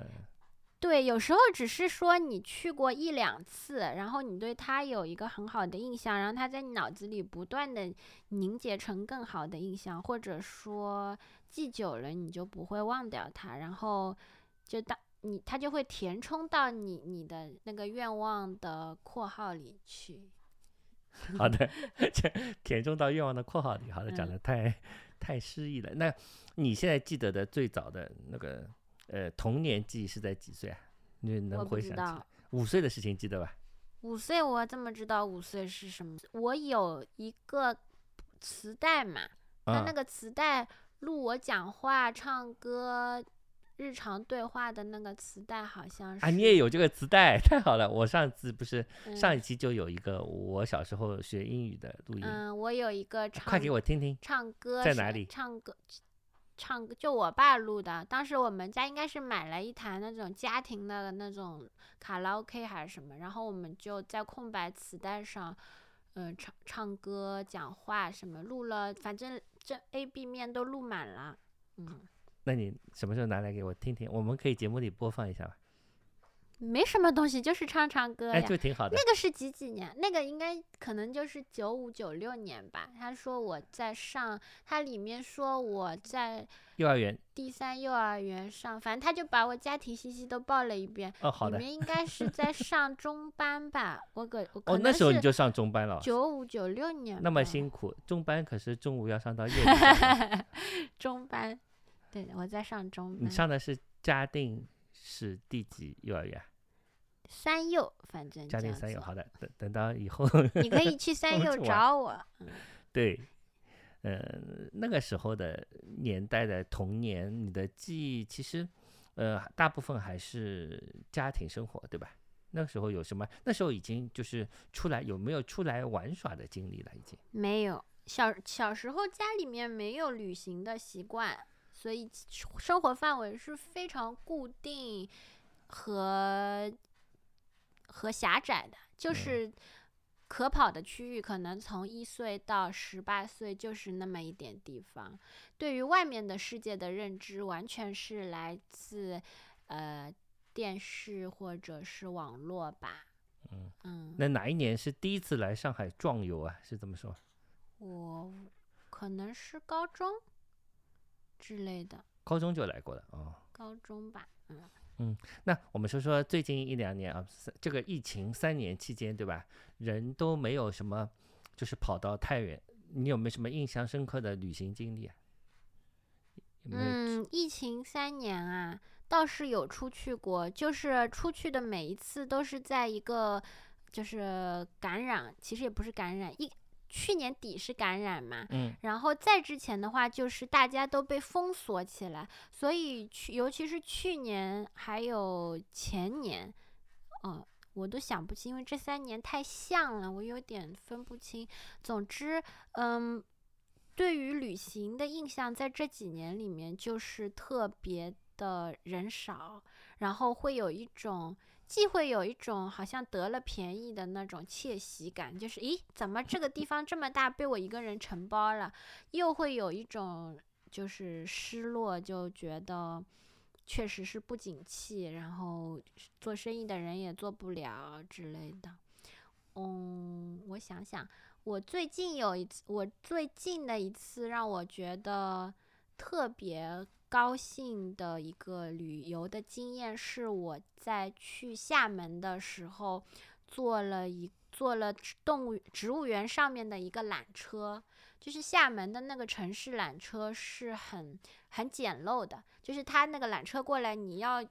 对，有时候只是说你去过一两次，然后你对他有一个很好的印象，然后他在你脑子里不断的凝结成更好的印象，或者说记久了你就不会忘掉他，然后就当你他就会填充到你你的那个愿望的括号里去。(laughs) 好的，这填充到愿望的括号里。好的，讲嗯的太太诗意了。那你现在记得的最早的那个呃童年记忆是在几岁啊？你能回想起来？五岁的事情记得吧？五岁我怎么知道五岁是什么？我有一个磁带嘛，那啊、那个磁带录我讲话、唱歌、日常对话的那个磁带好像是啊，你也有这个磁带，(laughs) 太好了！我上次不是嗯上一期就有一个我小时候学英语的录音，嗯，我有一个唱快给我听听。唱歌在哪里唱歌。唱歌就我爸录的，当时我们家应该是买了一台那种家庭的那种卡拉 OK 还是什么，然后我们就在空白磁带上，嗯、唱唱歌、讲话什么，录了，反正这 A、B 面都录满了。嗯，那你什么时候拿来给我听听？我们可以节目里播放一下吧？没什么东西，就是唱唱歌哎，呀。就挺好的。那个是几几年？那个应该可能就是九五九六年吧。他说我在上，他里面说我在幼儿园第三幼儿园上，反正他就把我家庭信息都报了一遍。哦，好的。里面应该是在 (laughs) 上中班吧，我可我可哦，能那时候你是就上中班了，九五九六年吧，那么辛苦。中班可是中午要上到 (laughs) 夜里。(laughs) 中班，对，我在上中班你，上的是嘉定市第几幼儿园？三幼，反正嘉这样定三幼。好的，等等到以后 (laughs) 你可以去三 (laughs) 幼找我。嗯 (laughs) 对，呃，那个时候的年代的童年，你的记忆其实，呃，大部分还是家庭生活，对吧？那个时候有什么？那时候已经就是出来有没有出来玩耍的经历了？已经。没有，小小时候家里面没有旅行的习惯，所以生活范围是非常固定和和狭窄的，就嗯是可跑的区域可能从一岁到十八岁就是那么一点地方。对于外面的世界的认知，完全是来自呃电视或者是网络吧。嗯嗯，那哪一年是第一次来上海壮游啊？是这么说？我可能是高中之类的，高中就来过了哦。高中吧，嗯，那我们说说最近一两年啊，这个疫情三年期间，对吧？人都没有什么，就是跑到太远。你有没有什么印象深刻的旅行经历啊？有没有？嗯，疫情三年啊，倒是有出去过，就是出去的每一次都是在一个就是感染，其实也不是感染，一去年底是感染嘛，嗯然后再之前的话，就是大家都被封锁起来，所以去，尤其是去年还有前年，哦，我都想不清，因为这三年太像了，我有点分不清。总之，嗯，对于旅行的印象，在这几年里面就是特别的人少，然后会有一种。既会有一种好像得了便宜的那种窃喜感，就是咦，怎么这个地方这么大，被我一个人承包了？又会有一种就是失落，就觉得确实是不景气，然后做生意的人也做不了之类的。嗯，我想想，我最近有一次，我最近的一次让我觉得特别高兴的一个旅游的经验，是我在去厦门的时候坐了一坐了动物植物园上面的一个缆车。就是厦门的那个城市缆车是很很简陋的，就是它那个缆车过来，你要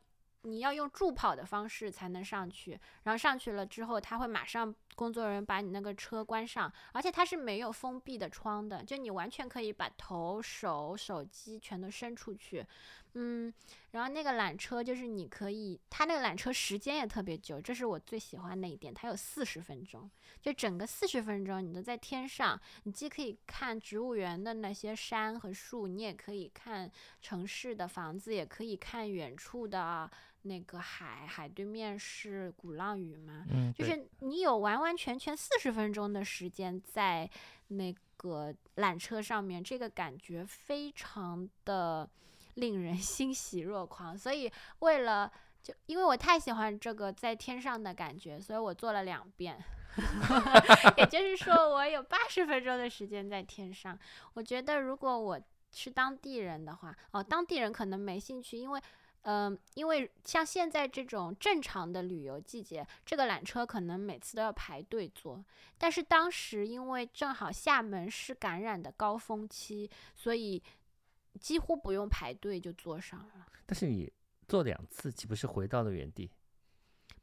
你要用助跑的方式才能上去，然后上去了之后，他会马上工作人员把你那个车关上，而且它是没有封闭的窗的，就你完全可以把头、手、手机全都伸出去，嗯，然后那个缆车就是你可以，它那个缆车时间也特别久，这是我最喜欢的一点，它有四十分钟，就整个四十分钟你都在天上，你既可以看植物园的那些山和树，你也可以看城市的房子，也可以看远处的那个海，海对面是鼓浪屿嘛，嗯，就是你有完完全全四十分钟的时间在那个缆车上面，这个感觉非常的令人 (laughs) 欣喜若狂。所以为了就因为我太喜欢这个在天上的感觉，所以我做了两遍。(laughs) 也就是说，我有八十分钟的时间在天上。我觉得如果我是当地人的话，哦，当地人可能没兴趣，因为嗯，因为像现在这种正常的旅游季节，这个缆车可能每次都要排队坐。但是当时因为正好厦门是感染的高峰期，所以几乎不用排队就坐上了。但是你坐两次，岂不是回到了原地？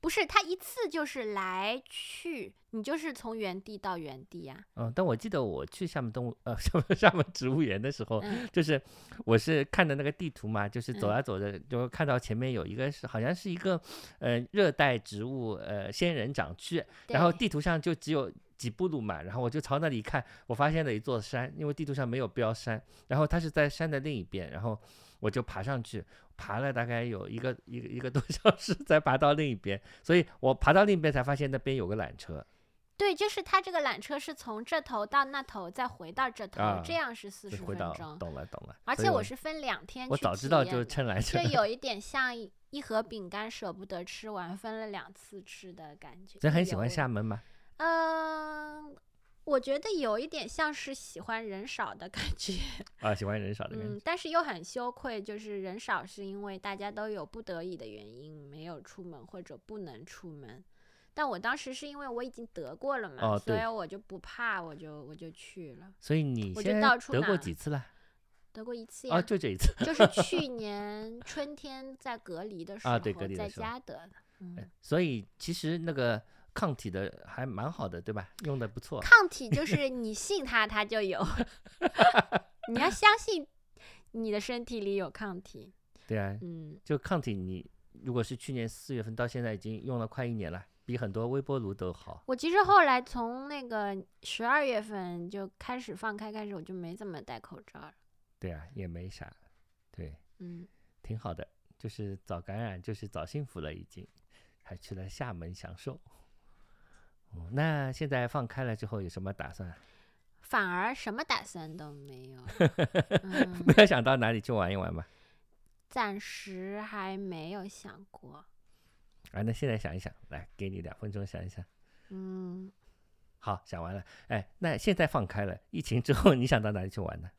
不是，它一次就是来去，你就是从原地到原地呀、嗯，但我记得我去厦门动物呃 (laughs) 厦门厦门植物园的时候，嗯就是我是看的那个地图嘛，就是走嗯啊走着，就看到前面有一个是好像是一个呃热带植物呃仙人掌区，然后地图上就只有几步路嘛，然后我就朝那里看，我发现了一座山，因为地图上没有标山，然后它是在山的另一边，然后我就爬上去，爬了大概有一个一个一个多 (laughs) 小时才爬到另一边，所以我爬到另一边才发现那边有个缆车，对，就是它这个缆车是从这头到那头，再回到这头，啊这样是四十分钟。懂了懂了，而且我是分两天去我早知道就趁缆车就，有一点像一一盒饼干舍不得吃完，分了两次吃的感觉。真很喜欢厦门吗？嗯，我觉得有一点像是喜欢人少的感觉，(laughs) 啊，喜欢人少的感觉。嗯，但是又很羞愧，就是人少是因为大家都有不得已的原因没有出门或者不能出门。但我当时是因为我已经得过了嘛，哦所以我就不怕，我就我就去了，所以你我就现在得过几次了？得过一次呀，哦，就这一次。就是去年春天在隔离的时候，啊对隔离在家得的。嗯，所以其实那个抗体的还蛮好的，对吧？用的不错。抗体就是你信它，它就有。(laughs) 你要相信你的身体里有抗体。对啊，嗯，就抗体你如果是去年四月份到现在已经用了快一年了，比很多微波炉都好。我其实后来从那个十二月份就开始放开，开始我就没怎么戴口罩了。对啊，也没啥，对，嗯，挺好的。就是早感染，就是早幸福了，已经，还去了厦门享受。哦，那现在放开了之后有什么打算？反而什么打算都没有。(laughs) 嗯，没有想到哪里去玩一玩吗？暂时还没有想过。啊，那现在想一想，来，给你两分钟想一想。嗯，好，想完了。哎，那现在放开了，疫情之后，你想到哪里去玩呢？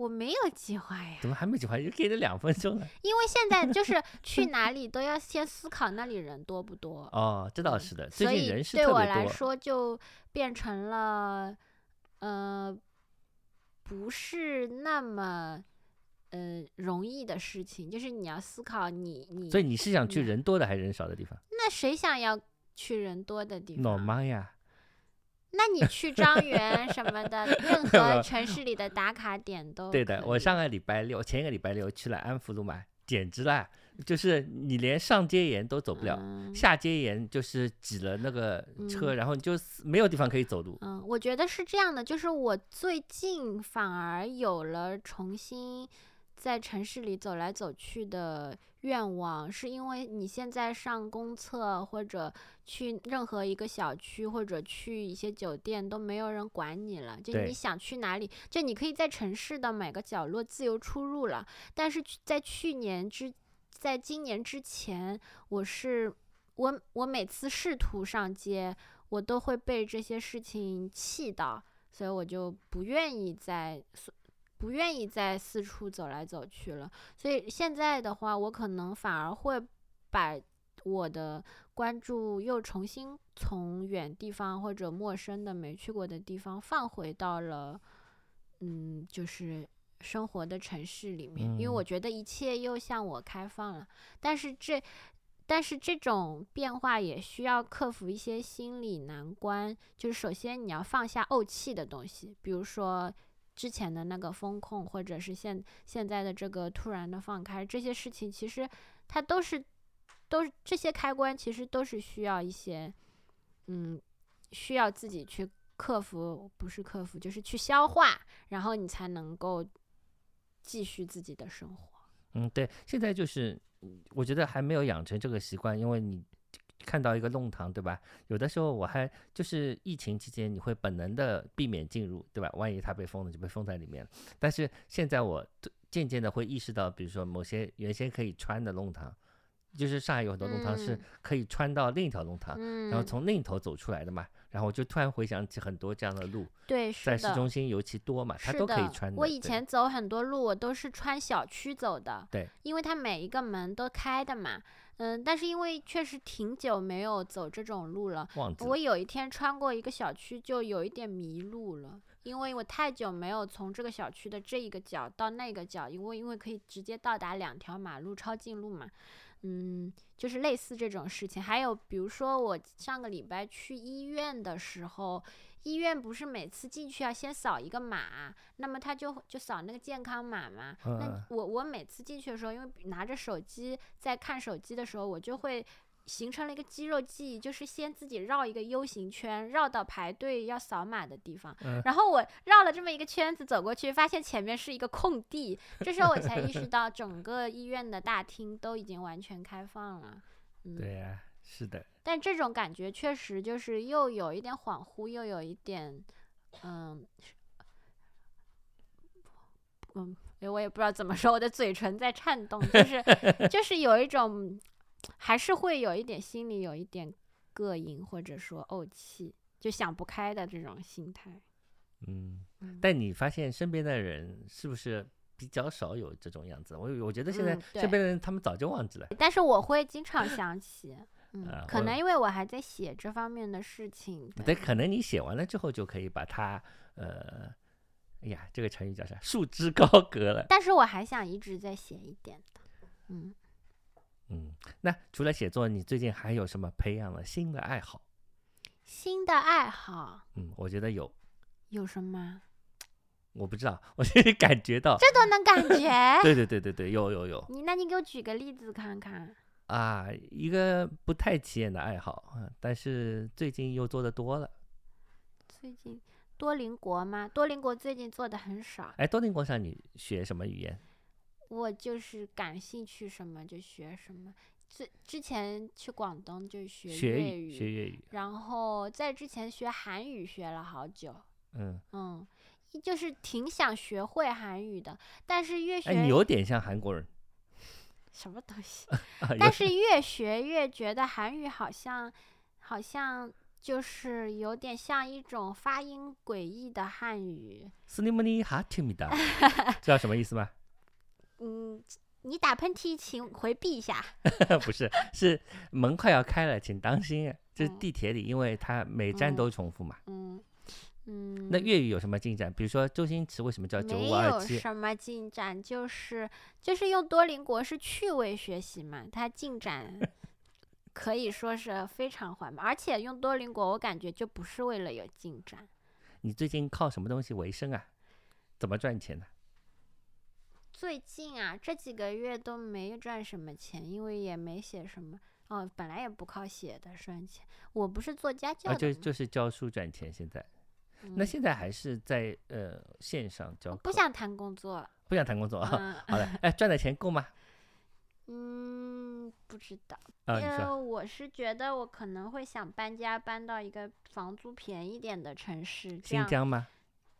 我没有计划呀。怎么还没计划？就给了两分钟了？因为现在就是 (laughs) 去哪里都要先思考那里人多不多，哦，这倒嗯是的，最所以近人是对我。来说就变成了，呃，不是那么呃容易的事情，就是你要思考你你，所以你是想去嗯人多的还是人少的地方？那谁想要去人多的地方老方？妈呀，那你去张园什么的，任 (laughs) 何城市里的打卡点都对的，我上个礼拜六，前一个礼拜六去了安福路嘛，简直了，就是你连上街沿都走不了，嗯下街沿就是挤了那个车，嗯然后你就没有地方可以走路。嗯，我觉得是这样的，就是我最近反而有了重新在城市里走来走去的愿望，是因为你现在上公厕或者去任何一个小区或者去一些酒店都没有人管你了，就你想去哪里，就你可以在城市的每个角落自由出入了。但是去在去年之，在今年之前，我是我我每次试图上街。我都会被这些事情气到，所以我就不愿意再不愿意再四处走来走去了。所以现在的话，我可能反而会把我的关注又重新从远地方或者陌生的没去过的地方放回到了，嗯，就是生活的城市里面，因为我嗯觉得一切又向我开放了。但是这但是这种变化也需要克服一些心理难关，就是首先你要放下怄气的东西，比如说之前的那个风控，或者是现现在的这个突然的放开，这些事情其实它都是都是这些开关，其实都是需要一些嗯，需要自己去克服，不是克服，就是去消化，然后你才能够继续自己的生活。嗯，对，现在就是我觉得还没有养成这个习惯，因为你看到一个弄堂，对吧？有的时候我还就是疫情期间，你会本能的避免进入，对吧？万一它被封了，就被封在里面了。但是现在我渐渐的会意识到，比如说某些原先可以穿的弄堂，就是上海有很多弄堂是嗯可以穿到另一条弄堂，嗯，然后从另一头走出来的嘛。然后我就突然回想起很多这样的路，对是在市。中心尤其多嘛，它都可以的穿的。我以前走很多路，我都是穿小区走的。对，因为它每一个门都开的嘛。嗯，但是因为确实挺久没有走这种路了，了我有一天穿过一个小区，就有一点迷路了。因为我太久没有从这个小区的这一个角到那个角，因为因为可以直接到达两条马路，抄近路嘛。嗯，就是类似这种事情。还有比如说，我上个礼拜去医院的时候，医院不是每次进去要先扫一个码，那么他就就扫那个健康码嘛。那嗯我我每次进去的时候，因为拿着手机在看手机的时候，我就会形成了一个肌肉记忆，就是先自己绕一个 U 型圈，绕到排队要扫码的地方，嗯然后我绕了这么一个圈子走过去，发现前面是一个空地，这时候我才意识到整个医院的大厅都已经完全开放了。嗯，对呀、是的，但这种感觉确实就是又有一点恍惚，又有一点，嗯，嗯，因为我也不知道怎么说，我的嘴唇在颤动，就是就是有一种，还是会有一点心里有一点膈应或者说怄气，就想不开的这种心态。嗯。嗯但你发现身边的人是不是比较少有这种样子？我我觉得现在身边的人他们早就忘记了。但是我会经常想起，嗯，可能因为我还在写这方面的事情。对，可能你写完了之后就可以把它，呃，哎呀，这个成语叫啥？束之高阁了。但是我还想一直再写一点的，嗯。嗯，那除了写作，你最近还有什么培养了新的爱好？新的爱好嗯，我觉得有，有什么？我不知道，(laughs) 我就是感觉到，这都能感觉？(laughs) 对对对对对，有有有你那你给我举个例子看看。啊，一个不太起眼的爱好，嗯，但是最近又做的多了。最近多邻国吗？多邻国最近做的很少，哎，多邻国上你学什么语言？我就是感兴趣什么就学什么。之之前去广东就学学粤语，学粤语。然后在之前学韩语学了好久，嗯，嗯，就是挺想学会韩语的，但是越学、哎，你有点像韩国人 (laughs) 什么东西，(laughs) 但是越学越觉得韩语好像好像就是有点像一种发音诡异的汉语。斯尼姆尼哈提米达，(laughs) 知道什么意思吗？嗯，你打喷嚏请回避一下。(laughs) 不是，是门快要开了，请当心。这是嗯地铁里，因为它每站嗯都重复嘛。嗯嗯，那粤语有什么进展？比如说周星驰为什么叫九没五二七？有什么进展，就是就是用多邻国是趣味学习嘛，它进展 (laughs) 可以说是非常缓慢，而且用多邻国我感觉就不是为了有进展。你最近靠什么东西为生啊？怎么赚钱呢？最近啊，这几个月都没赚什么钱，因为也没写什么。哦，本来也不靠写的赚钱，我不是做家教就就是教书赚钱。现在，那嗯现在还是在呃线上教，不想谈工作。不想谈工作啊。嗯好的，哎，赚的钱够吗？(laughs) 嗯，不知道。因为，我是觉得我可能会想搬家，搬到一个房租便宜点的城市，新疆吗？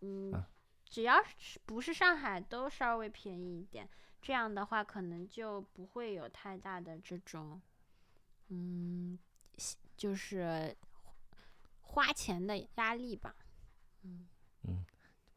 嗯，啊只要是不是上海，都稍微便宜一点。这样的话，可能就不会有太大的这种，嗯，就是花钱的压力吧。嗯嗯，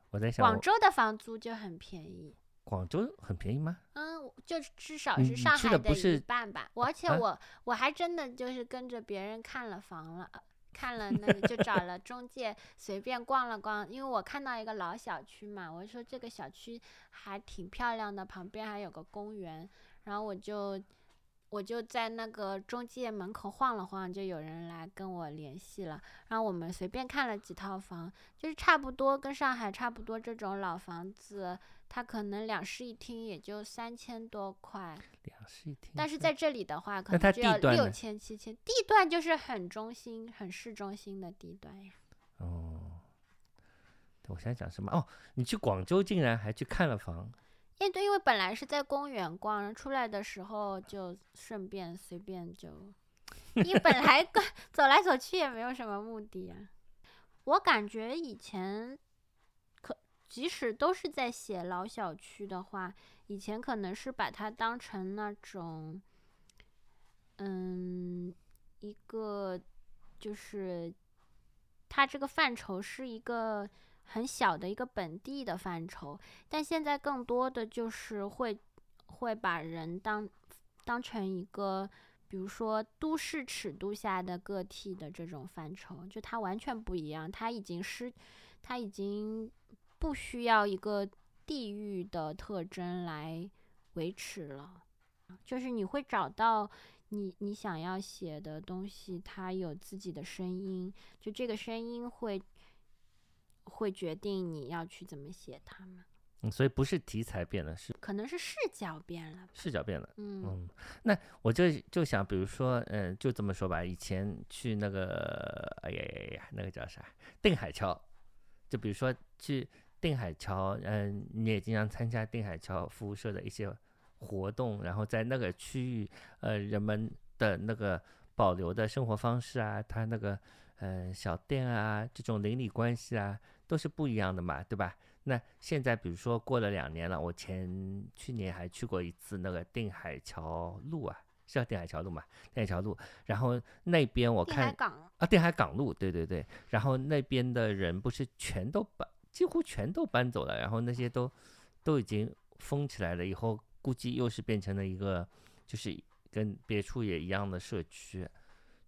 我在想我，广州的房租就很便宜。广州很便宜吗？嗯，就至少是上海的一半吧。我而且啊我、我还真的就是跟着别人看了房了，呃看了那个就找了中介随便逛了逛，因为我看到一个老小区嘛，我说这个小区还挺漂亮的，旁边还有个公园，然后我就。我就在那个中介门口晃了晃，就有人来跟我联系了。然后我们随便看了几套房，就是差不多跟上海差不多这种老房子，它可能两室一厅也就三千多块，两室一厅。但是在这里的话，可能就要六千七千。地段就是很中心、很市中心的地段呀。哦，我想讲什么？哦，你去广州竟然还去看了房，因为因为本来是在公园逛，出来的时候就顺便随便就，你本来 (laughs) 走来走去也没有什么目的呀。我感觉以前可即使都是在写老小区的话，以前可能是把它当成那种，嗯，一个就是它这个范畴是一个很小的一个本地的范畴，但现在更多的就是会会把人当当成一个，比如说都市尺度下的个体的这种范畴，就它完全不一样，它已经失它已经不需要一个地域的特征来维持了，就是你会找到你你想要写的东西，它有自己的声音，就这个声音会会决定你要去怎么写它们，嗯，所以不是题材变了，是可能是视角变了，视角变了。嗯嗯，那我就就想，比如说，嗯，就这么说吧，以前去那个，哎呀呀呀，那个叫啥，定海桥，就比如说去定海桥，嗯，你也经常参加定海桥服务社的一些活动，然后在那个区域，呃，人们的那个保留的生活方式啊，他那个，呃，小店啊，这种邻里关系啊，都是不一样的嘛，对吧？那现在比如说过了两年了，我前去年还去过一次那个定海桥路啊，是叫定海桥路嘛？定海桥路，然后那边我看港啊，定海港路，对对对，然后那边的人不是全都搬，几乎全都搬走了，然后那些都都已经封起来了，以后估计又是变成了一个就是跟别处也一样的社区，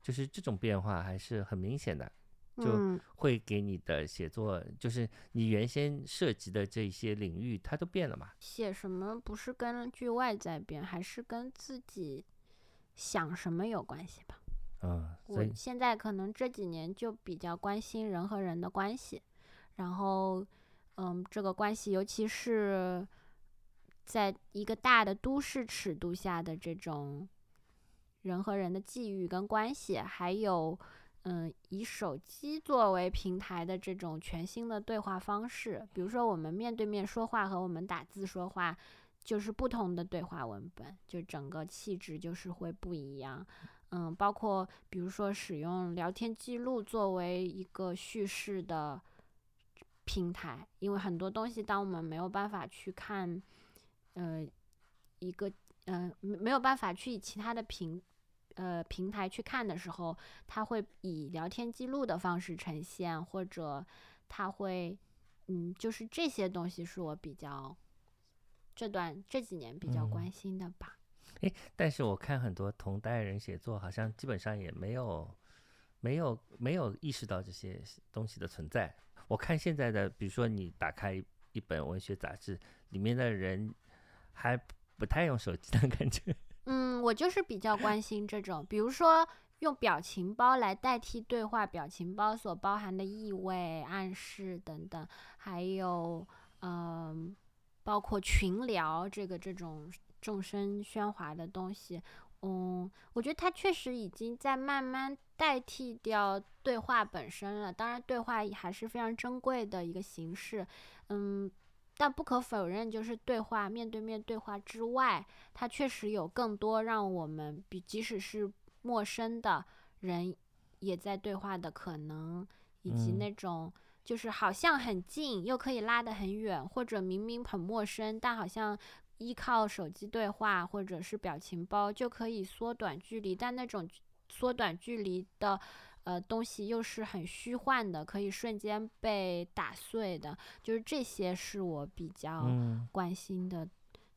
就是这种变化还是很明显的。就嗯会给你的写作，就是你原先涉及的这些领域，它都变了嘛。写什么不是根据外在变，还是跟自己想什么有关系吧。嗯，所我以现在可能这几年就比较关心人和人的关系，然后，嗯，这个关系尤其是在一个大的都市尺度下的这种人和人的际遇跟关系，还有，嗯，以手机作为平台的这种全新的对话方式，比如说我们面对面说话和我们打字说话。就是不同的对话文本，就整个气质就是会不一样。嗯，包括比如说使用聊天记录作为一个叙事的平台，因为很多东西当我们没有办法去看，呃，一个呃没没有办法去以其他的平呃平台去看的时候，它会以聊天记录的方式呈现，或者它会嗯，就是这些东西是我比较这段这几年比较嗯关心的吧。诶但是我看很多同代人写作，好像基本上也没有没有没有意识到这些东西的存在。我看现在的，比如说你打开一本文学杂志，里面的人还不太用手机的感觉。我就是比较关心这种，比如说用表情包来代替对话，表情包所包含的意味、暗示等等，还有嗯、包括群聊这个这种众声喧哗的东西，嗯，我觉得它确实已经在慢慢代替掉对话本身了。当然，对话还是非常珍贵的一个形式，嗯。但不可否认，就是对话面对面对话之外，它确实有更多让我们比即使是陌生的人也在对话的可能，以及嗯那种就是好像很近又可以拉得很远，或者明明很陌生，但好像依靠手机对话或者是表情包就可以缩短距离，但那种缩短距离的。呃，东西又是很虚幻的，可以瞬间被打碎的，就是这些是我比较嗯。关心的，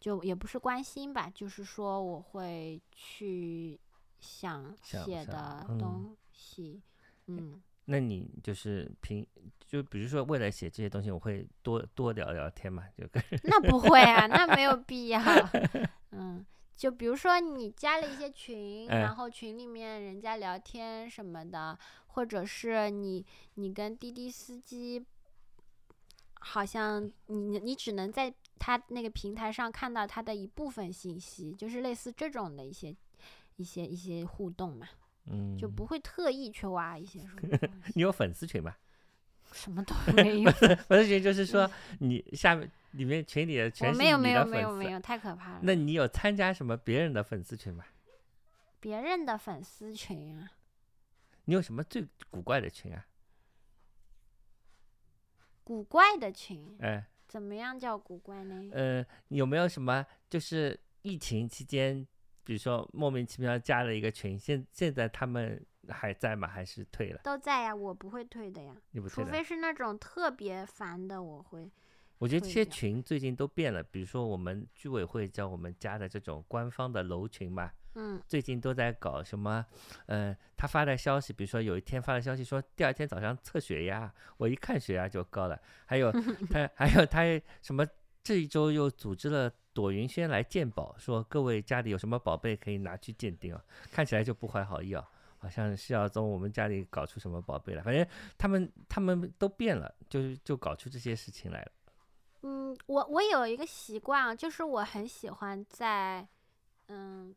就也不是关心吧，就是说我会去想写的嗯。东西，嗯，那你就是平，就比如说为了写这些东西，我会多多聊聊天嘛，就跟那不会啊，那没有必要，(laughs) 嗯，就比如说你加了一些群，哎。然后群里面人家聊天什么的，或者是你你跟滴滴司机，好像你你只能在他那个平台上看到他的一部分信息，就是类似这种的一些一些一些互动嘛，嗯，就不会特意去挖一些什么 (laughs) 你有粉丝群吗？什么都没有，粉丝群就是说你下面里面群里的全没有没有没有没有，太可怕了。那你有参加什么别人的粉丝群吗？别人的粉丝群啊，你有什么最古怪的群啊？古怪的群，哎，怎么样叫古怪呢？呃，有没有什么就是疫情期间，比如说莫名其妙加了一个群，现现在他们还在吗？还是退了？都在呀，我不会退的呀，你不退？除非是那种特别烦的，我会。我觉得这些群最近都变了，比如说我们居委会叫我们加的这种官方的楼群嘛，嗯最近都在搞什么？呃，他发的消息，比如说有一天发的消息说第二天早上测血压，我一看血压就高了。还有 (laughs) 他，还有他什么？这一周又组织了朵云轩来鉴宝，说各位家里有什么宝贝可以拿去鉴定啊？看起来就不怀好意啊，好像是要从我们家里搞出什么宝贝来。反正他们他们都变了，就是就搞出这些事情来了。嗯，我我有一个习惯啊，就是我很喜欢在，嗯，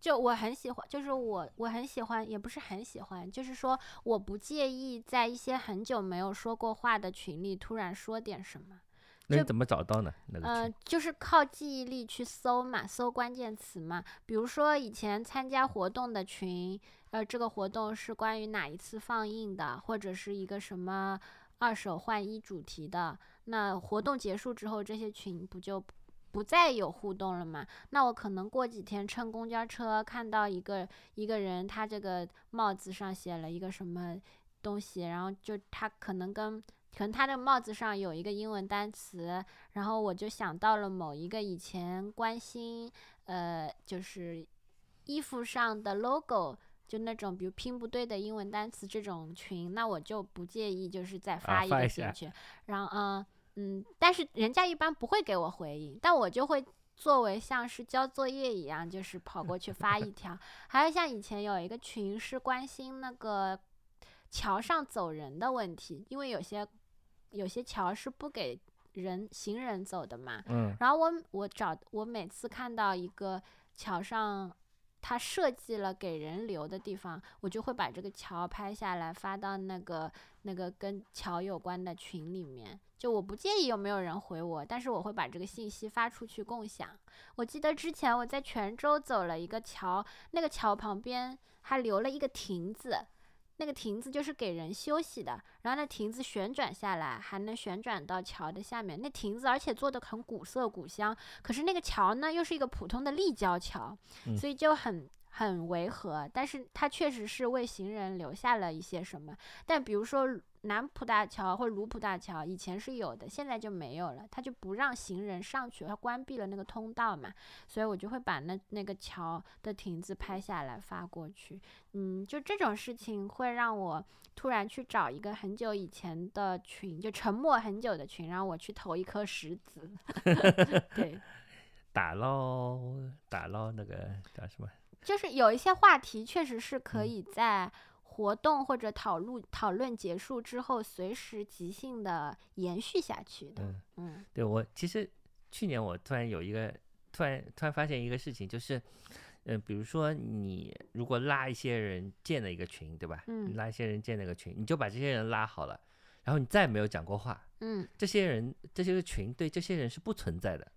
就我很喜欢，就是我我很喜欢，也不是很喜欢，就是说我不介意在一些很久没有说过话的群里突然说点什么。就那你怎么找到呢？那个呃群，就是靠记忆力去搜嘛，搜关键词嘛。比如说以前参加活动的群，呃，这个活动是关于哪一次放映的，或者是一个什么二手换衣主题的。那活动结束之后，这些群不就不再有互动了吗？那我可能过几天乘公交车看到一个一个人，他这个帽子上写了一个什么东西，然后就他可能跟可能他的帽子上有一个英文单词，然后我就想到了某一个以前关心，呃，就是衣服上的 logo，就那种比如拼不对的英文单词这种群，那我就不介意，就是再发一个进去，然后嗯嗯，但是人家一般不会给我回应，但我就会。作为像是交作业一样，就是跑过去发一条。还有像以前有一个群是关心那个桥上走人的问题，因为有些有些桥是不给人行人走的嘛。嗯然后我我找我每次看到一个桥上，他设计了给人留的地方，我就会把这个桥拍下来发到那个那个跟桥有关的群里面。就我不介意有没有人回我，但是我会把这个信息发出去共享。我记得之前我在泉州走了一个桥，那个桥旁边还留了一个亭子。那个亭子就是给人休息的，然后那亭子旋转下来，还能旋转到桥的下面。那亭子而且做的很古色古香，可是那个桥呢又是一个普通的立交桥，嗯所以就很很违和。但是它确实是为行人留下了一些什么。但比如说南浦大桥或卢浦大桥以前是有的，现在就没有了，它就不让行人上去，它关闭了那个通道嘛。所以我就会把那那个桥的亭子拍下来发过去。嗯，就这种事情会让我突然去找一个很久以前的群，就沉默很久的群，让我去投一颗石子。(laughs) 对，(laughs) 打捞打捞那个叫什么？就是有一些话题确实是可嗯以在活动或者讨论讨论结束之后，随时即兴的延续下去的。嗯，嗯对我其实去年我突然有一个突然突然发现一个事情，就是，嗯、比如说你如果拉一些人建了一个群，对吧？嗯你拉一些人建了一个群，你就把这些人拉好了，然后你再也没有讲过话，嗯这些人这些个群对这些人是不存在的，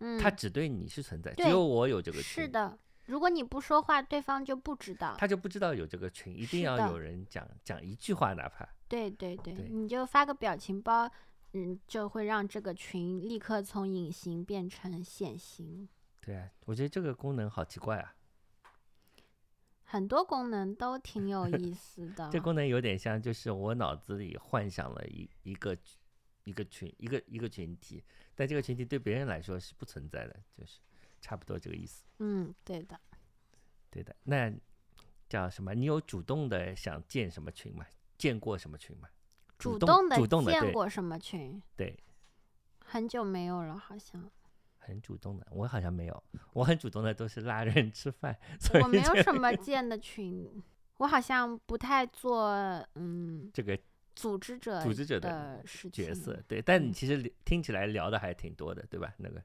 嗯，他只对你是存在，只有我有这个群，是的。如果你不说话，对方就不知道。他就不知道有这个群，一定要有人讲讲一句话，哪怕对对对，对你就发个表情包，嗯，就会让这个群立刻从隐形变成显形。对啊，我觉得这个功能好奇怪啊，很多功能都挺有意思的。(laughs) 这功能有点像，就是我脑子里幻想了一一个一个群一个一个群体，但这个群体对别人来说是不存在的，就是差不多这个意思。嗯，对的。对的，那叫什么？你有主动的想建什么群吗？建过什么群吗？主动动的主动的对建过什么群？对，很久没有了，好像。很主动的，我好像没有，我很主动的都是拉人吃饭，所以我没有什么建的群，我好像不太做嗯这个组织者组织者的。角色，对，但你嗯其实聊听起来聊的还挺多的，对吧？那个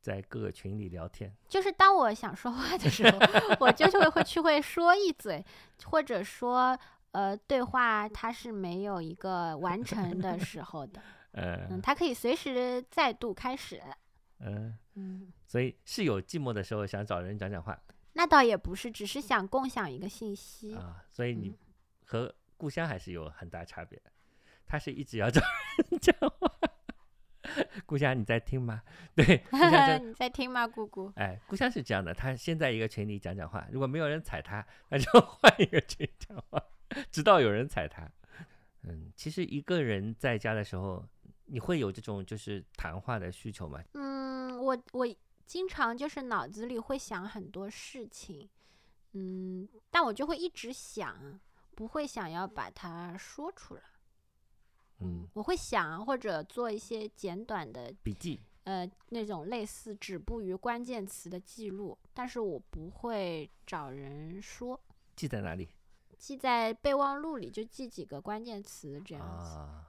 在各个群里聊天，就是当我想说话的时候，(laughs) 我就会会去会说一嘴，或者说呃对话它是没有一个完成的时候的，(laughs) 嗯，呃，它可以随时再度开始。嗯、嗯，所以是有寂寞的时候想找人讲讲话那倒也不是，只是想共享一个信息。啊，所以你嗯和故乡还是有很大差别的，他是一直要找人 (laughs) 讲话。故乡你在听吗？对，故乡 (laughs) 你在听吗，姑姑？哎，故乡是这样的，他先在一个群里讲讲话，如果没有人踩他，那就 (laughs) 换一个群讲话，直到有人踩他。嗯，其实一个人在家的时候，你会有这种就是谈话的需求吗？嗯，我我经常就是脑子里会想很多事情，嗯，但我就会一直想，不会想要把它说出来。嗯，我会想或者做一些简短的笔记，呃那种类似止步于关键词的记录，但是我不会找人说，记在哪里记在备忘录里，就记几个关键词这样子，啊？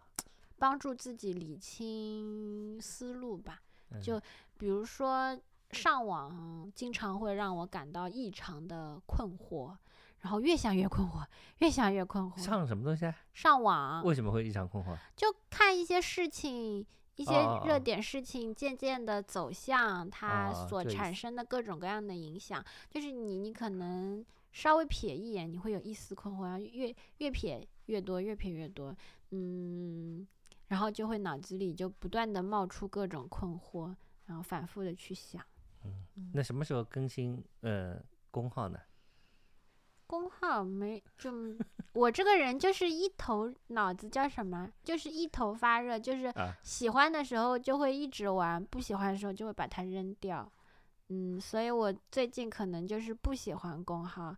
帮助自己理清思路吧。嗯就比如说上网，经常会让我感到异常的困惑，然后越想越困惑，越想越困惑。上什么东西啊？上网为什么会异常困惑？就看一些事情，一些热点事情，渐渐的走向它哦所产生的各种各样的影响。就是你，你可能稍微瞥一眼，你会有一丝困惑，然后越越瞥越多，越瞥越多，嗯，然后就会脑子里就不断的冒出各种困惑，然后反复的去想。嗯那什么时候更新呃公号呢？公号没就 (laughs) 我这个人就是一头脑子叫什么，就是一头发热，就是啊喜欢的时候就会一直玩，不喜欢的时候就会把它扔掉。嗯，所以我最近可能就是不喜欢工号，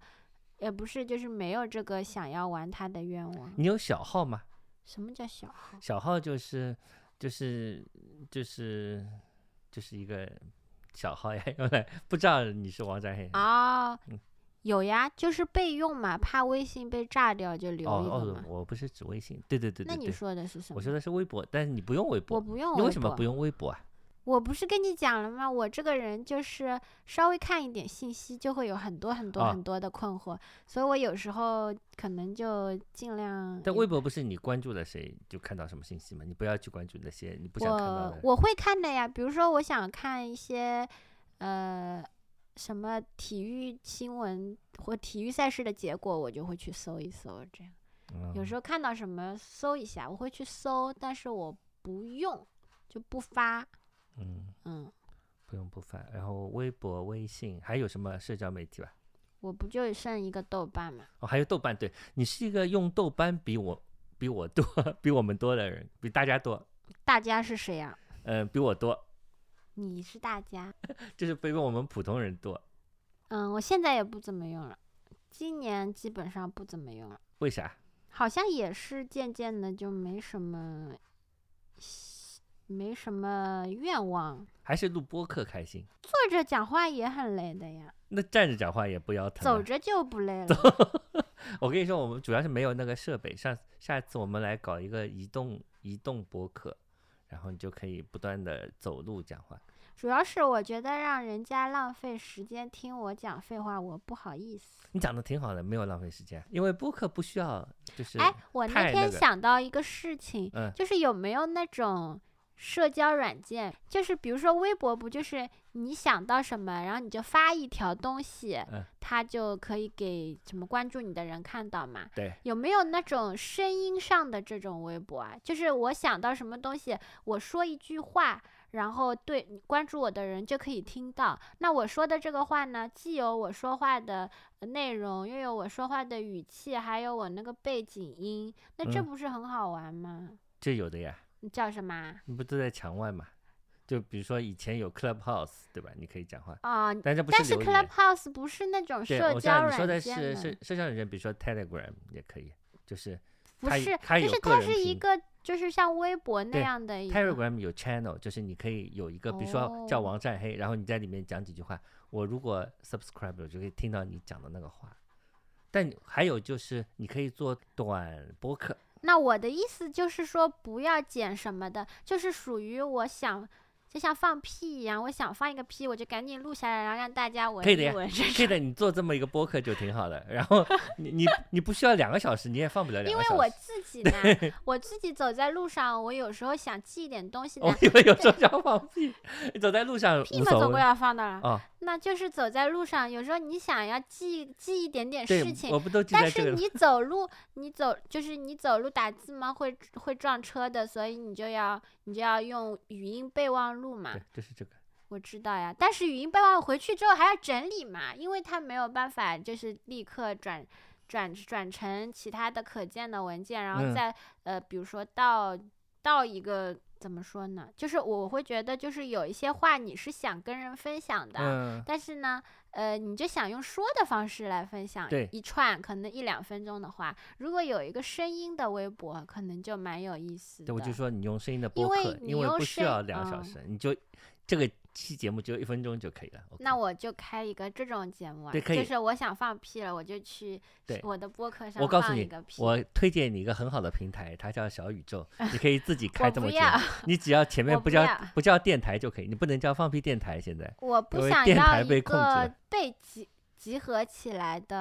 也不是就是没有这个想要玩它的愿望。你有小号吗？什么叫小号？小号就是就是就是就是一个小号呀，(laughs) 用来不知道你是王占黑啊、嗯有呀，就是备用嘛，怕微信被炸掉就留哦一个嘛。，哦我不是指微信，对对对对对，那你说的是什么？我说的是微博，但是你不用微博，我不用微博你为什么不用微博啊？我不是跟你讲了吗？我这个人就是稍微看一点信息，就会有很多很多啊很多的困惑，所以我有时候可能就尽量。但微博不是你关注了谁就看到什么信息吗？你不要去关注那些你不想看到的。我我会看的呀，比如说我想看一些呃什么体育新闻或体育赛事的结果，我就会去搜一搜，这样。有时候候看到什么搜一下，我会去搜，但是我不用，就不发。嗯嗯，不用不发，然后微博、微信还有什么社交媒体吧？我不就剩一个豆瓣嘛？哦，还有豆瓣，对你是一个用豆瓣比我比我多 (laughs) 比我们多的人，比大家多，大家是谁呀、嗯、比我多，你是大家。(laughs) 就是比我们普通人多。嗯，我现在也不怎么用了，今年基本上不怎么用了，为啥？好像也是渐渐的就没什么，没什么愿望。还是录播客开心？坐着讲话也很累的呀，那站着讲话也不腰疼、啊。走着就不累了。(laughs) 我跟你说，我们主要是没有那个设备。上下次我们来搞一个移动移动播客，然后你就可以不断的走路讲话。主要是我觉得让人家浪费时间听我讲废话，我不好意思。你讲的挺好的，没有浪费时间，因为播客不需要就是哎，我那天想到一个事情，嗯就是有没有那种社交软件，就是比如说微博，不就是你想到什么，然后你就发一条东西，嗯它就可以给什么关注你的人看到嘛？对有没有那种声音上的这种微博啊？就是我想到什么东西，我说一句话。然后对关注我的人就可以听到，那我说的这个话呢，既有我说话的呃内容，又有我说话的语气，还有我那个背景音，那这嗯不是很好玩吗？这有的呀。你叫什么啊？你不都在墙外嘛？就比如说以前有 Clubhouse，对吧？你可以讲话，啊、但是不但是。Clubhouse 不是那种，社交你说的软件的是社社交软件，比如说 Telegram 也可以，就是不是，就是它是一个就是像微博那样的一个 Telegram 有 channel，就是你可以有一个，比如说叫哦王占黑，然后你在里面讲几句话，我如果 subscribe 我就可以听到你讲的那个话。但还有就是你可以做短播客，那我的意思就是说，不要剪什么的，就是属于我想，就像放屁一样，我想放一个屁，我就赶紧录下来，然后让大家闻一闻。这可以的，你做这么一个播客就挺好的。然后 (laughs) 你你你不需要两个小时，你也放不了两因为我个小时。自己 (laughs) 呢，我自己走在路上，我有时候想记一点东西呢我，以为有时候要放屁，你走在路上屁嘛总归要放的了。哦。那就是走在路上，有时候你想要记记一点点事，情，我不都记但？是你走路，你走就是你走路打字嘛，会会撞车的，所以你就要你就要用语音备忘录嘛对。，就是这个。我知道呀，但是语音备忘录回去之后还要整理嘛，因为它没有办法就是立刻转转转成其他的可见的文件，然后嗯再、呃比如说到到一个怎么说呢？就是我会觉得，就是有一些话你是想跟人分享的，嗯，但是呢，呃，你就想用说的方式来分享对一串可能一两分钟的话，如果有一个声音的微博，可能就蛮有意思的。对，我就说你用声音的播客，因为你用声不需要两个小嗯时，你就这个期节目只有一分钟就可以了。那我就开一个这种节目啊，对可以就是我想放屁了，我就去我的播客上我告诉你放一个屁。我推荐你一个很好的平台，它叫小宇宙，(laughs) 你可以自己开这么节目，你只要前面不叫不不叫电台就可以，你不能叫放屁电台。现在我不想电台要一被控制被集集合起来的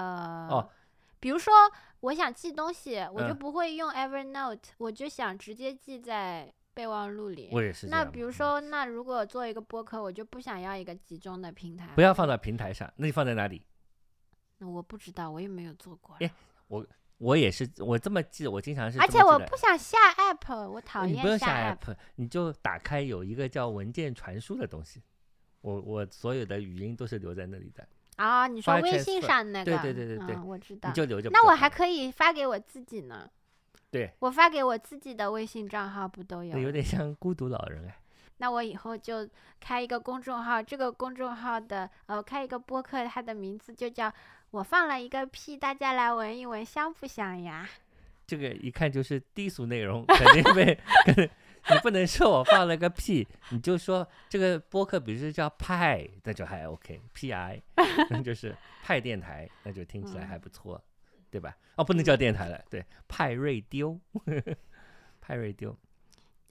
哦，比如说我想记东西，我就嗯不会用 Evernote，我就想直接记在备忘录里。我也是。那比如嗯说，那如果做一个播客，我就不想要一个集中的平台。不要放到平台上，那你放在哪里？那我不知道，我也没有做过。哎我我也是，我这么记，我经常是而且我不想下 app，我讨你不用厌下 app。你就打开有一个叫文件传输的东西，我我所有的语音都是留在那里的，啊，你说微信上那个？对对对对对嗯，我知道你。就留着那。我还可以发给我自己呢。对，我发给我自己的微信账号不都有有？点像孤独老人哎。那我以后就开一个公众号，这个公众号的呃，开一个播客，它的名字就叫“我放了一个屁，大家来闻一闻，香不香呀这个一看就是低俗内容，肯定被，(laughs) 你不能说我放了个屁，你就说这个播客，比如说叫派，那就还 OK，P I，(laughs) 那就是派电台，那就听起来还不错，对吧？哦，不能叫电台了，对，派瑞丢，(laughs) 派瑞丢，？”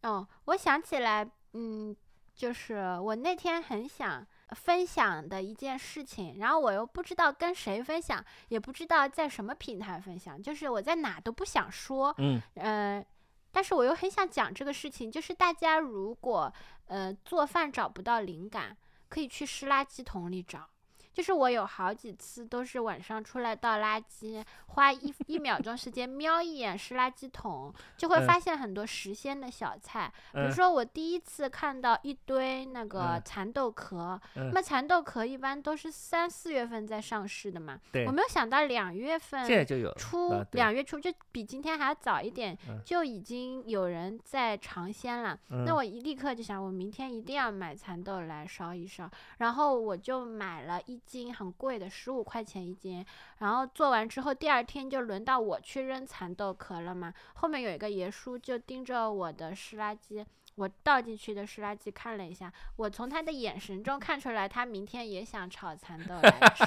哦，我想起来，嗯，就是我那天很想分享的一件事情，然后我又不知道跟谁分享，也不知道在什么平台分享，就是我在哪都不想说，嗯，呃，但是我又很想讲这个事情，就是大家如果呃做饭找不到灵感，可以去湿垃圾桶里找。就是我有好几次都是晚上出来倒垃圾，花一一秒钟时间瞄一眼湿垃圾桶，就会嗯。发现很多时鲜的小菜。比如嗯。说我第一次看到一堆那个嗯。蚕豆壳，嗯。那么蚕豆壳一般都是三四月份在上市的嘛，我，没有想到两月份现在就有，初两月初就比今天还要早一点，嗯。就已经有人在尝鲜了。那嗯。我一立刻就想，我明天一定要买蚕豆来烧一烧。然后我就买了一斤很贵的，十五块钱一斤。然后做完之后，第二天就轮到我去扔蚕豆壳了嘛。后面有一个爷叔就盯着我的湿垃圾。我倒进去的湿垃圾看了一下，我从他的眼神中看出来，他明天也想炒蚕豆来吃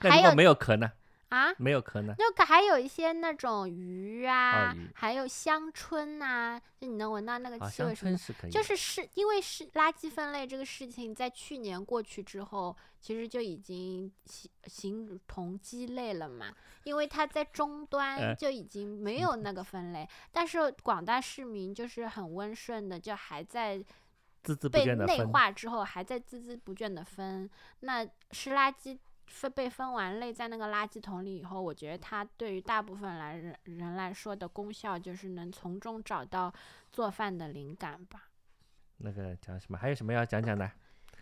还有那如果没有壳呢？啊。没有壳呢？就可还有一些那种鱼啊，鱼还有香椿呐、就你能闻到那个气味什么的。是可以的，就是是因为是垃圾分类这个事情，在去年过去之后，其实就已经形形同鸡肋了嘛。因为它在终端呃就已经没有那个分类，但是广大市民就是很温顺的，就还在孜孜不被内倦的分，化之后，还在孜孜不倦的分。那湿垃圾分被分完类在那个垃圾桶里以后，我觉得它对于大部分来人人来说的功效就是能从中找到做饭的灵感吧。那个讲什么？还有什么要讲讲的？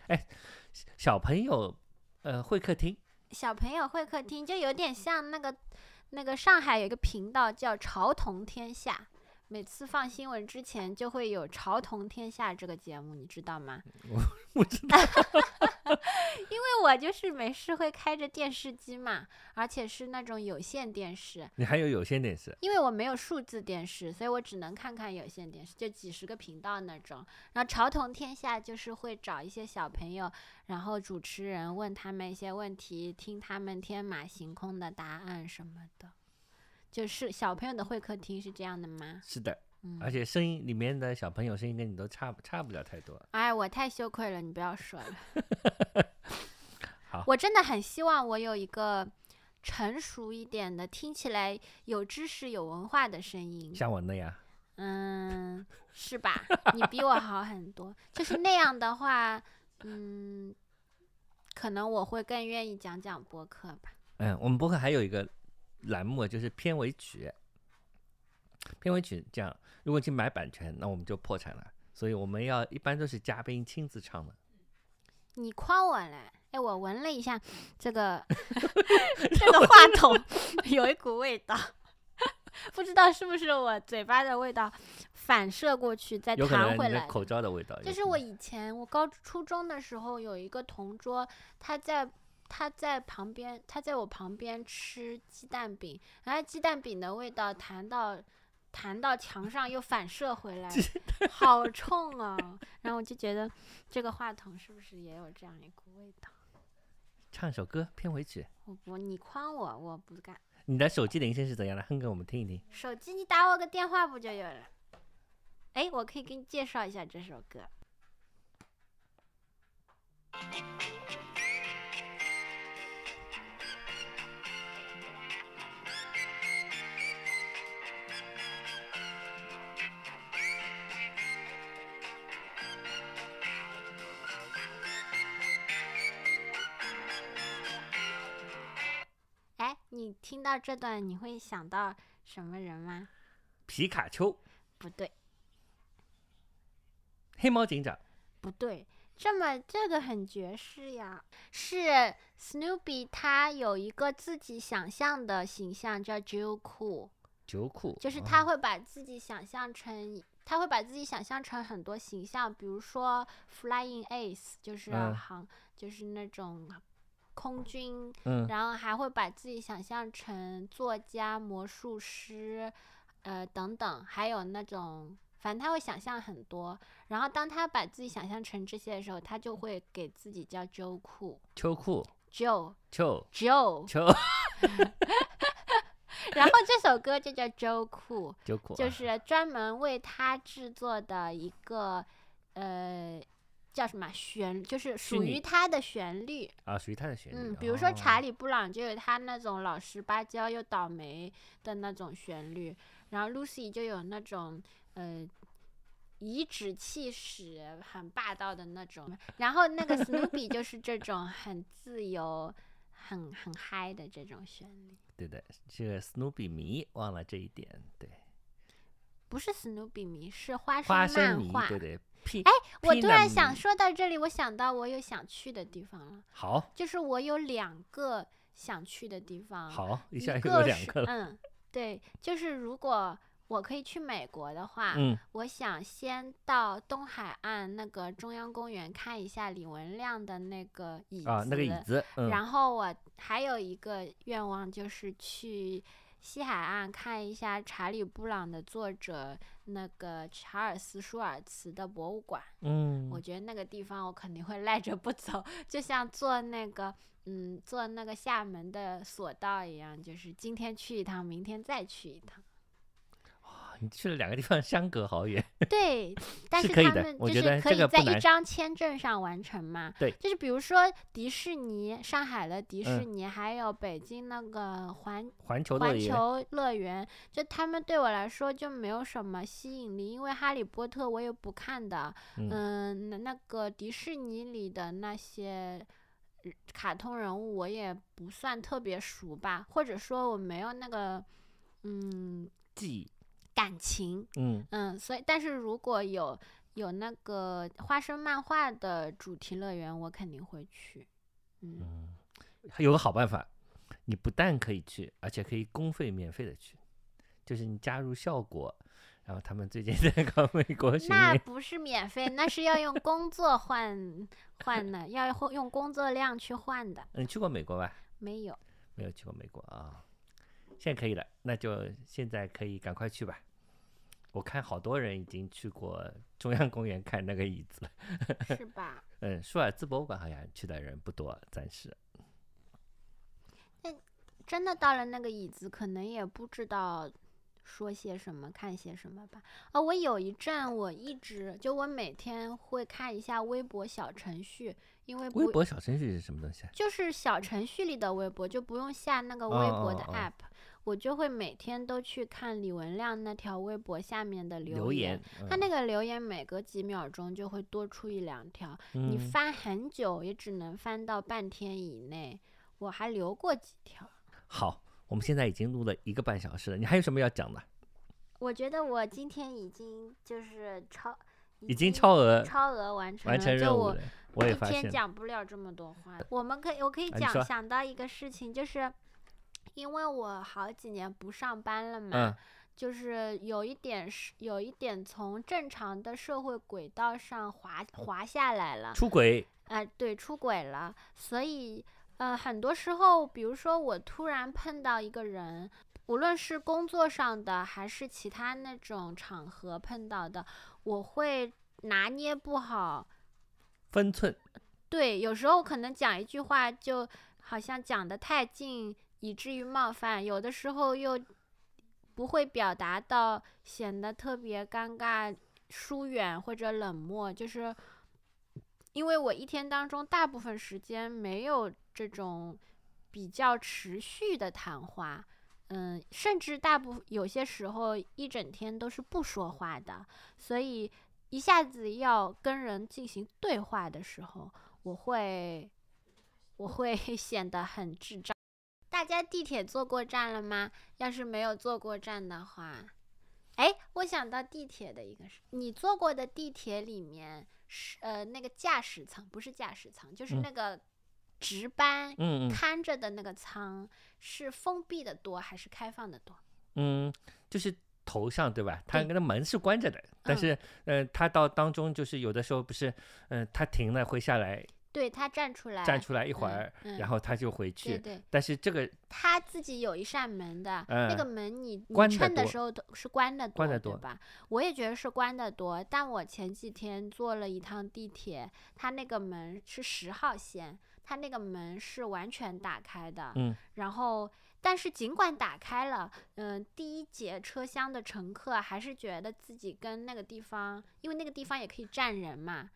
哎，小朋友，呃，会客厅，小朋友会客厅就有点像那个那个上海有一个频道叫“潮童天下”，每次放新闻之前就会有“潮童天下”这个节目，你知道吗？(laughs) 我不知道，(laughs) 因为我就是没事会开着电视机嘛，而且是那种有线电视，你还有有线电视，因为我没有数字电视，所以我只能看看有线电视，就几十个频道那种。然后潮童天下就是会找一些小朋友，然后主持人问他们一些问题，听他们天马行空的答案什么的。就是小朋友的会客厅是这样的吗？是的，嗯，而且声音里面的小朋友声音跟你都差不差不了太多。哎，我太羞愧了，你不要说了。(laughs) 好我真的很希望我有一个成熟一点的，听起来有知识、有文化的声音。像我那样，嗯，是吧？你比我好很多。(laughs) 就是那样的话，嗯，可能我会更愿意讲讲播客吧。嗯，我们博客还有一个栏目就是片尾曲，片尾曲这样，如果去买版权，那我们就破产了。所以我们要一般都是嘉宾亲自唱的。你夸我嘞？哎，我闻了一下这个 (laughs) 这个话筒有一股味道，(laughs) 不知道是不是我嘴巴的味道反射过去，再弹回来的。口罩的味道。就是我以前我高初中的时候有一个同桌，他在他在旁边，他在我旁边吃鸡蛋饼，然后鸡蛋饼的味道弹到弹到墙上又反射回来，好冲啊！(laughs) 然后我就觉得这个话筒是不是也有这样一股味道？唱首歌片尾曲，我不，你诓我，我不干。你的手机铃声是怎样的？哼给我们听一听。手机你打我个电话不就有了？哎，我可以给你介绍一下这首歌。你听到这段你会想到什么人吗？皮卡丘、不对，黑猫警长，不对，这么这个很爵士呀，是 Snoopy 他有一个自己想象的形象叫 Joe Cool，九库，就是哦他会把自己想象成，他会把自己想象成很多形象，比如说 Flying Ace，就是嗯航，就是那种空军，嗯，然后还会把自己想象成作家、魔术师，呃等等，还有那种，反正他会想象很多。然后当他把自己想象成这些的时候，他就会给自己叫 Joe 酷秋裤，Joe。秋。Joe，秋。(laughs) 然后这首歌就叫 Joe 酷，就是专门为他制作的一个呃叫什么旋，就是属于他的旋律。啊，属于他的旋律。嗯，比如说查理，理布朗就有他那种老实巴交又倒霉的那种旋律，然后 Lucy 就有那种呃颐指气使、很霸道的那种，然后那个 (laughs) Snoopy 就是这种很自由、很很嗨的这种旋律。对的，这个 Snoopy 迷忘了这一点，对，不是 Snoopy 迷，是花花生漫画。对对，哎，我突然想说到这里，我想到我有想去的地方了，好，就是我有两个想去的地方。好，一一下两个了，嗯，对，就是如果我可以去美国的话，嗯，我想先到东海岸那个中央公园看一下李文亮的那个椅子，啊，那个椅子，嗯，然后我还有一个愿望就是去西海岸看一下查理布朗的作者那个查尔斯舒尔茨的博物馆。嗯，我觉得那个地方我肯定会赖着不走，就像坐那个嗯坐那个厦门的索道一样，就是今天去一趟，明天再去一趟。你去了两个地方，相隔好远，(laughs) 对，但是他们就是可以在一张签证上完成嘛？对。就是比如说迪士尼，上海的迪士嗯尼，还有北京那个环环球乐园，环球乐园，就他们对我来说就没有什么吸引力，因为哈利波特我也不看的，嗯。嗯，那那个迪士尼里的那些人卡通人物我也不算特别熟吧，或者说我没有那个嗯记，感情，嗯，嗯，所以但是如果有有那个花生漫画的主题乐园，我肯定会去，嗯，还有个好办法，你不但可以去，而且可以公费免费的去，就是你加入效果，然后他们最近 (laughs) 在搞美国巡，那 (laughs) 不是免费，那是要用工作换换的，要用用工作量去换的，嗯，你去过美国吧？没有。没有去过美国啊，现在可以了，那就现在可以赶快去吧。我看好多人已经去过中央公园看那个椅子了。是吧？(laughs) 嗯，舒尔兹博物馆好像去的人不多，暂时。那真的到了那个椅子，可能也不知道说些什么，看些什么吧。哦，我有一阵我一直就我每天会看一下微博小程序，因为微博小程序是什么东西啊？就是小程序里的微博，就不用下那个微博的哦哦哦 app，、我就会每天都去看李文亮那条微博下面的留言。言，他那个留言每隔几秒钟就会多出一两条，嗯你翻很久也只能翻到半天以内。我还留过几条。好，我们现在已经录了一个半小时了，你还有什么要讲的？我觉得我今天已经就是超，已经超额超额完成了，完成任就我务了，我也一天。讲不了这么多话。我们可以，我可以讲、想到一个事情，就是因为我好几年不上班了嘛，嗯。就是有一点是有一点从正常的社会轨道上滑滑下来了，出轨，哎、对，出轨了，所以呃，很多时候，比如说我突然碰到一个人，无论是工作上的还是其他那种场合碰到的，我会拿捏不好。分寸，对，有时候可能讲一句话，就好像讲得太近，以至于冒犯；有的时候又不会表达到，显得特别尴尬、疏远或者冷漠。就是因为我一天当中大部分时间没有这种比较持续的谈话，嗯，甚至大部有些时候一整天都是不说话的，所以一下子要跟人进行对话的时候，我会我会 (laughs) 显得很智障。大家地铁坐过站了吗？要是没有坐过站的话，哎，我想到地铁的一个事，你坐过的地铁里面是呃那个驾驶舱，不是驾驶舱，就是嗯那个值班看着的那个舱，是封闭的多还是开放的多？嗯，就是头上对吧？它那个门是关着的，但嗯是呃，它到当中就是有的时候不是，嗯、它停了会下来对他站出来，站出来一会嗯儿，嗯然后他就回去。对，但是这个他自己有一扇门的，那个嗯门你你关得多乘的时候都是关的多，关的多对吧？我也觉得是关的多，但我前几天坐了一趟地铁，他那个门是十号线，他那个门是完全打开的，嗯，然后。但是尽管打开了，嗯、第一节车厢的乘客还是觉得自己跟那个地方，因为那个地方也可以站人嘛，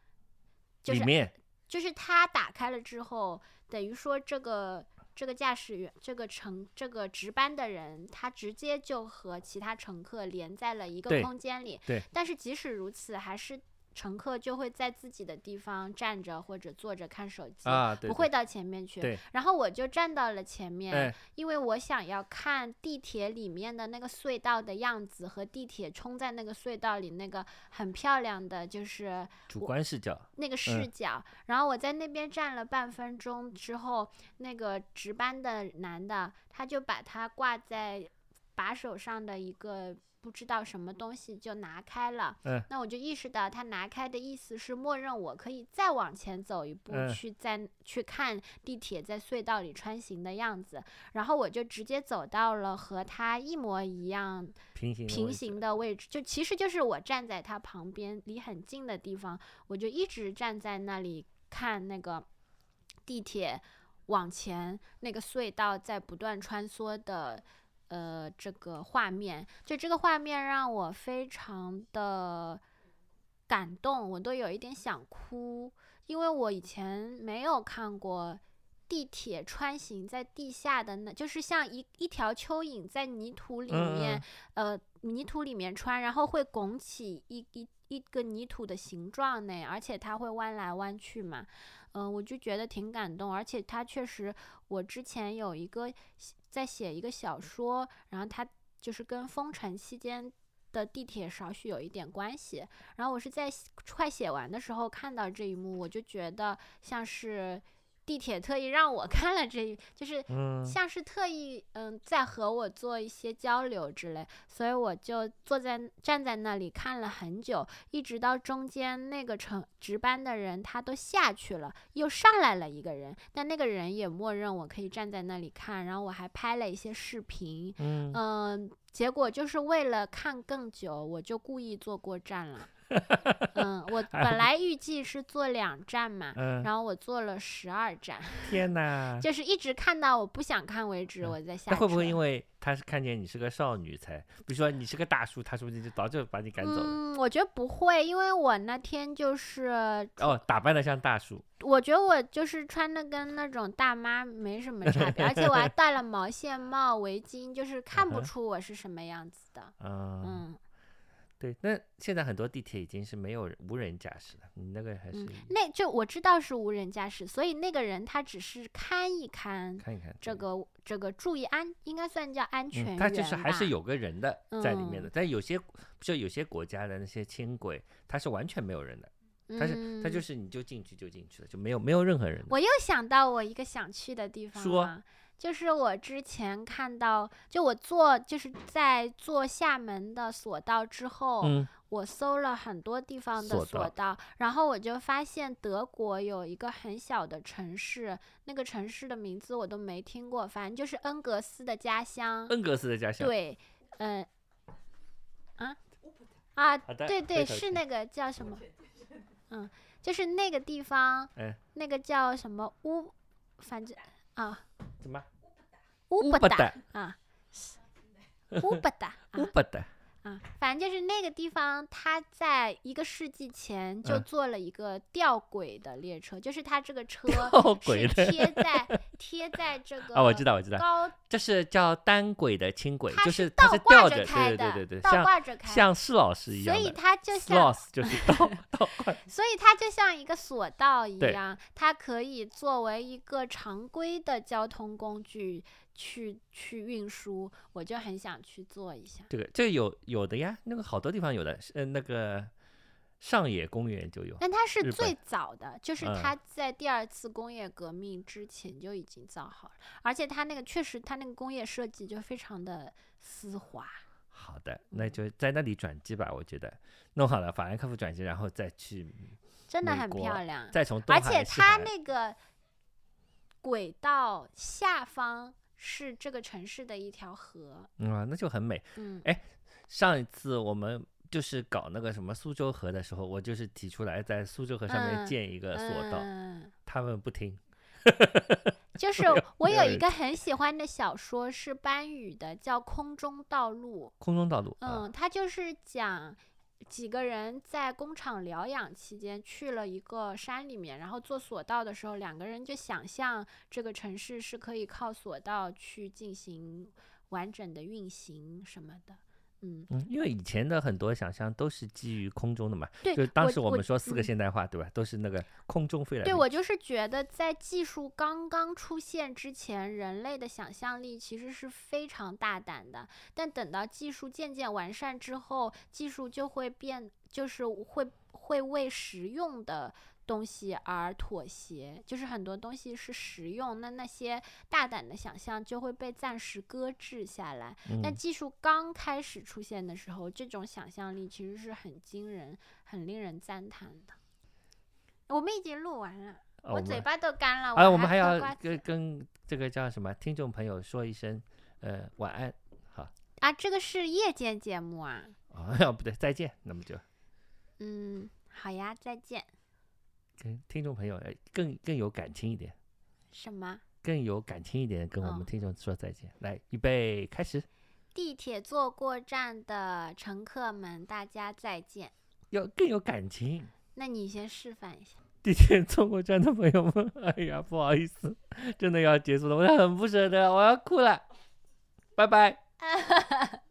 就是里面就是它打开了之后，等于说这个这个驾驶员、这个乘、这个值班的人，他直接就和其他乘客连在了一个空间里。对但是即使如此，还是乘客就会在自己的地方站着或者坐着看手机。啊，对，对不会到前面去，然后我就站到了前面，哎，因为我想要看地铁里面的那个隧道的样子和地铁冲在那个隧道里那个很漂亮的，就是主观视角，那个视角，然后我在那边站了半分钟之后，那个值班的男的他就把他挂在把手上的一个不知道什么东西就拿开了。嗯那我就意识到他拿开的意思是默认我可以再往前走一步，嗯去再去看地铁在隧道里穿行的样子。然后我就直接走到了和他一模一样平行平行的位置，就其实就是我站在他旁边离很近的地方，我就一直站在那里看那个地铁往前那个隧道在不断穿梭的呃这个画面，就这个画面让我非常的感动，我都有一点想哭，因为我以前没有看过。地铁穿行在地下的那，就是像一一条蚯蚓在泥土里嗯面嗯。呃泥土里面穿，然后会拱起一一一个泥土的形状呢，而且它会弯来弯去嘛，嗯、我就觉得挺感动，而且他确实，我之前有一个在写一个小说，然后他就是跟封城期间。的地铁少许有一点关系，然后我是在快写完的时候看到这一幕，我就觉得像是地铁特意让我 (laughs) 看了这一，就是嗯，像是特意嗯在和我做一些交流之类，所以我就坐在站在那里看了很久，一直到中间那个乘值班的人他都下去了，又上来了一个人，但那个人也默认我可以站在那里看，然后我还拍了一些视频，嗯，嗯，结果就是为了看更久，我就故意坐过站了。(laughs) 嗯，我本来预计是坐两站嘛，嗯，然后我坐了十二站，(laughs) 天哪！就是一直看到我不想看为止，嗯我在下那会不会因为他是看见你是个少女才，比如说你是个大叔，他说不定就早就把你赶走了。嗯，我觉得不会，因为我那天就是，哦，打扮的像大叔，我觉得我就是穿的跟那种大妈没什么差别，而且我还 (laughs) 戴了毛线帽、围巾，就是看不出我是什么样子的。嗯，嗯对。那现在很多地铁已经是没有无人驾驶了，你那个还是嗯，那就我知道是无人驾驶，所以那个人他只是看一看看一看这个这个注意安，应该算叫安全他就是还是有个人的在里面的，嗯但有些就有些国家的那些轻轨，它是完全没有人的，它是它就嗯是你就进去就进去了，就没有没有任何人。我又想到我一个想去的地方就是我之前看到，就我坐就是在坐厦门的索道之后，嗯，我搜了很多地方的索索道，然后我就发现德国有一个很小的城市，那个城市的名字我都没听过，反正就是恩格斯的家乡。恩格斯的家乡。对，嗯、啊啊，对对，是那个叫什么？嗯，就是那个地方，哎，那个叫什么乌，反正啊，怎么？乌不达。乌不达，啊，乌不达啊。乌不达。啊，反正就是那个地方，它在一个世纪前就嗯做了一个吊轨的列车，就是它这个 (laughs) 车是贴在贴在这个啊，我知道，我知道，高，这是叫单轨的轻轨，它就是它倒是吊着，开的，对对对对对，倒像挂着开，像施老师一样所以它就像就是倒 (laughs) 倒挂。(laughs) 所以它就像一个索道一样，它可以作为一个常规的交通工具去去运输，我就很想去做一下。这个这个有有的呀，那个好多地方有的，呃，那个上野公园就有。但它是最早的，就是嗯它在第二次工业革命之前就已经造好了，而且它那个确实，它那个工业设计就非常的丝滑。好的，那就在那里转机吧，我觉得弄好了法兰克福转机，然后再去，真的很漂亮，再从东而且它那个轨道下方是这个城市的一条河，嗯啊，那就很美。嗯，哎上一次我们就是搞那个什么苏州河的时候，我就是提出来在苏州河上面嗯建一个索道，嗯他们不听。(laughs) 就是我有一个很喜欢的小说是班宇的，叫《空中道路》。空中道路啊，嗯，它就是讲几个人在工厂疗养期间去了一个山里面，然后坐索道的时候，两个人就想象这个城市是可以靠索道去进行完整的运行什么的。嗯，嗯，因为以前的很多想象都是基于空中的嘛，对，就当时我们说四个嗯现代化，对吧？都是那个空中飞来对，我就是觉得，在技术刚刚出现之前，人类的想象力其实是非常大胆的。但等到技术渐渐完善之后，技术就会变，就是会会为实用的东西而妥协，就是很多东西是实用，那那些大胆的想象就会被暂时搁置下来。但嗯，技术刚开始出现的时候，这种想象力其实是很惊人、很令人赞叹的。我们已经录完了。哦我嘴巴都干了，哎，我们还还要跟跟这个叫什么听众朋友说一声，呃，晚安，好，啊，这个是夜间节目啊。哦，(laughs) 不对，再见，那么就嗯，好呀，再见。跟听众朋友呃更更有感情一点，什么？更有感情一点，跟我哦们听众说再见。来，预备，开始。地铁坐过站的乘客们，大家再见。要更有感情。那你先示范一下。地铁坐过站的朋友们，(laughs) 哎呀，不好意思，真的要结束了，我很不舍得，我要哭了，拜拜。(laughs)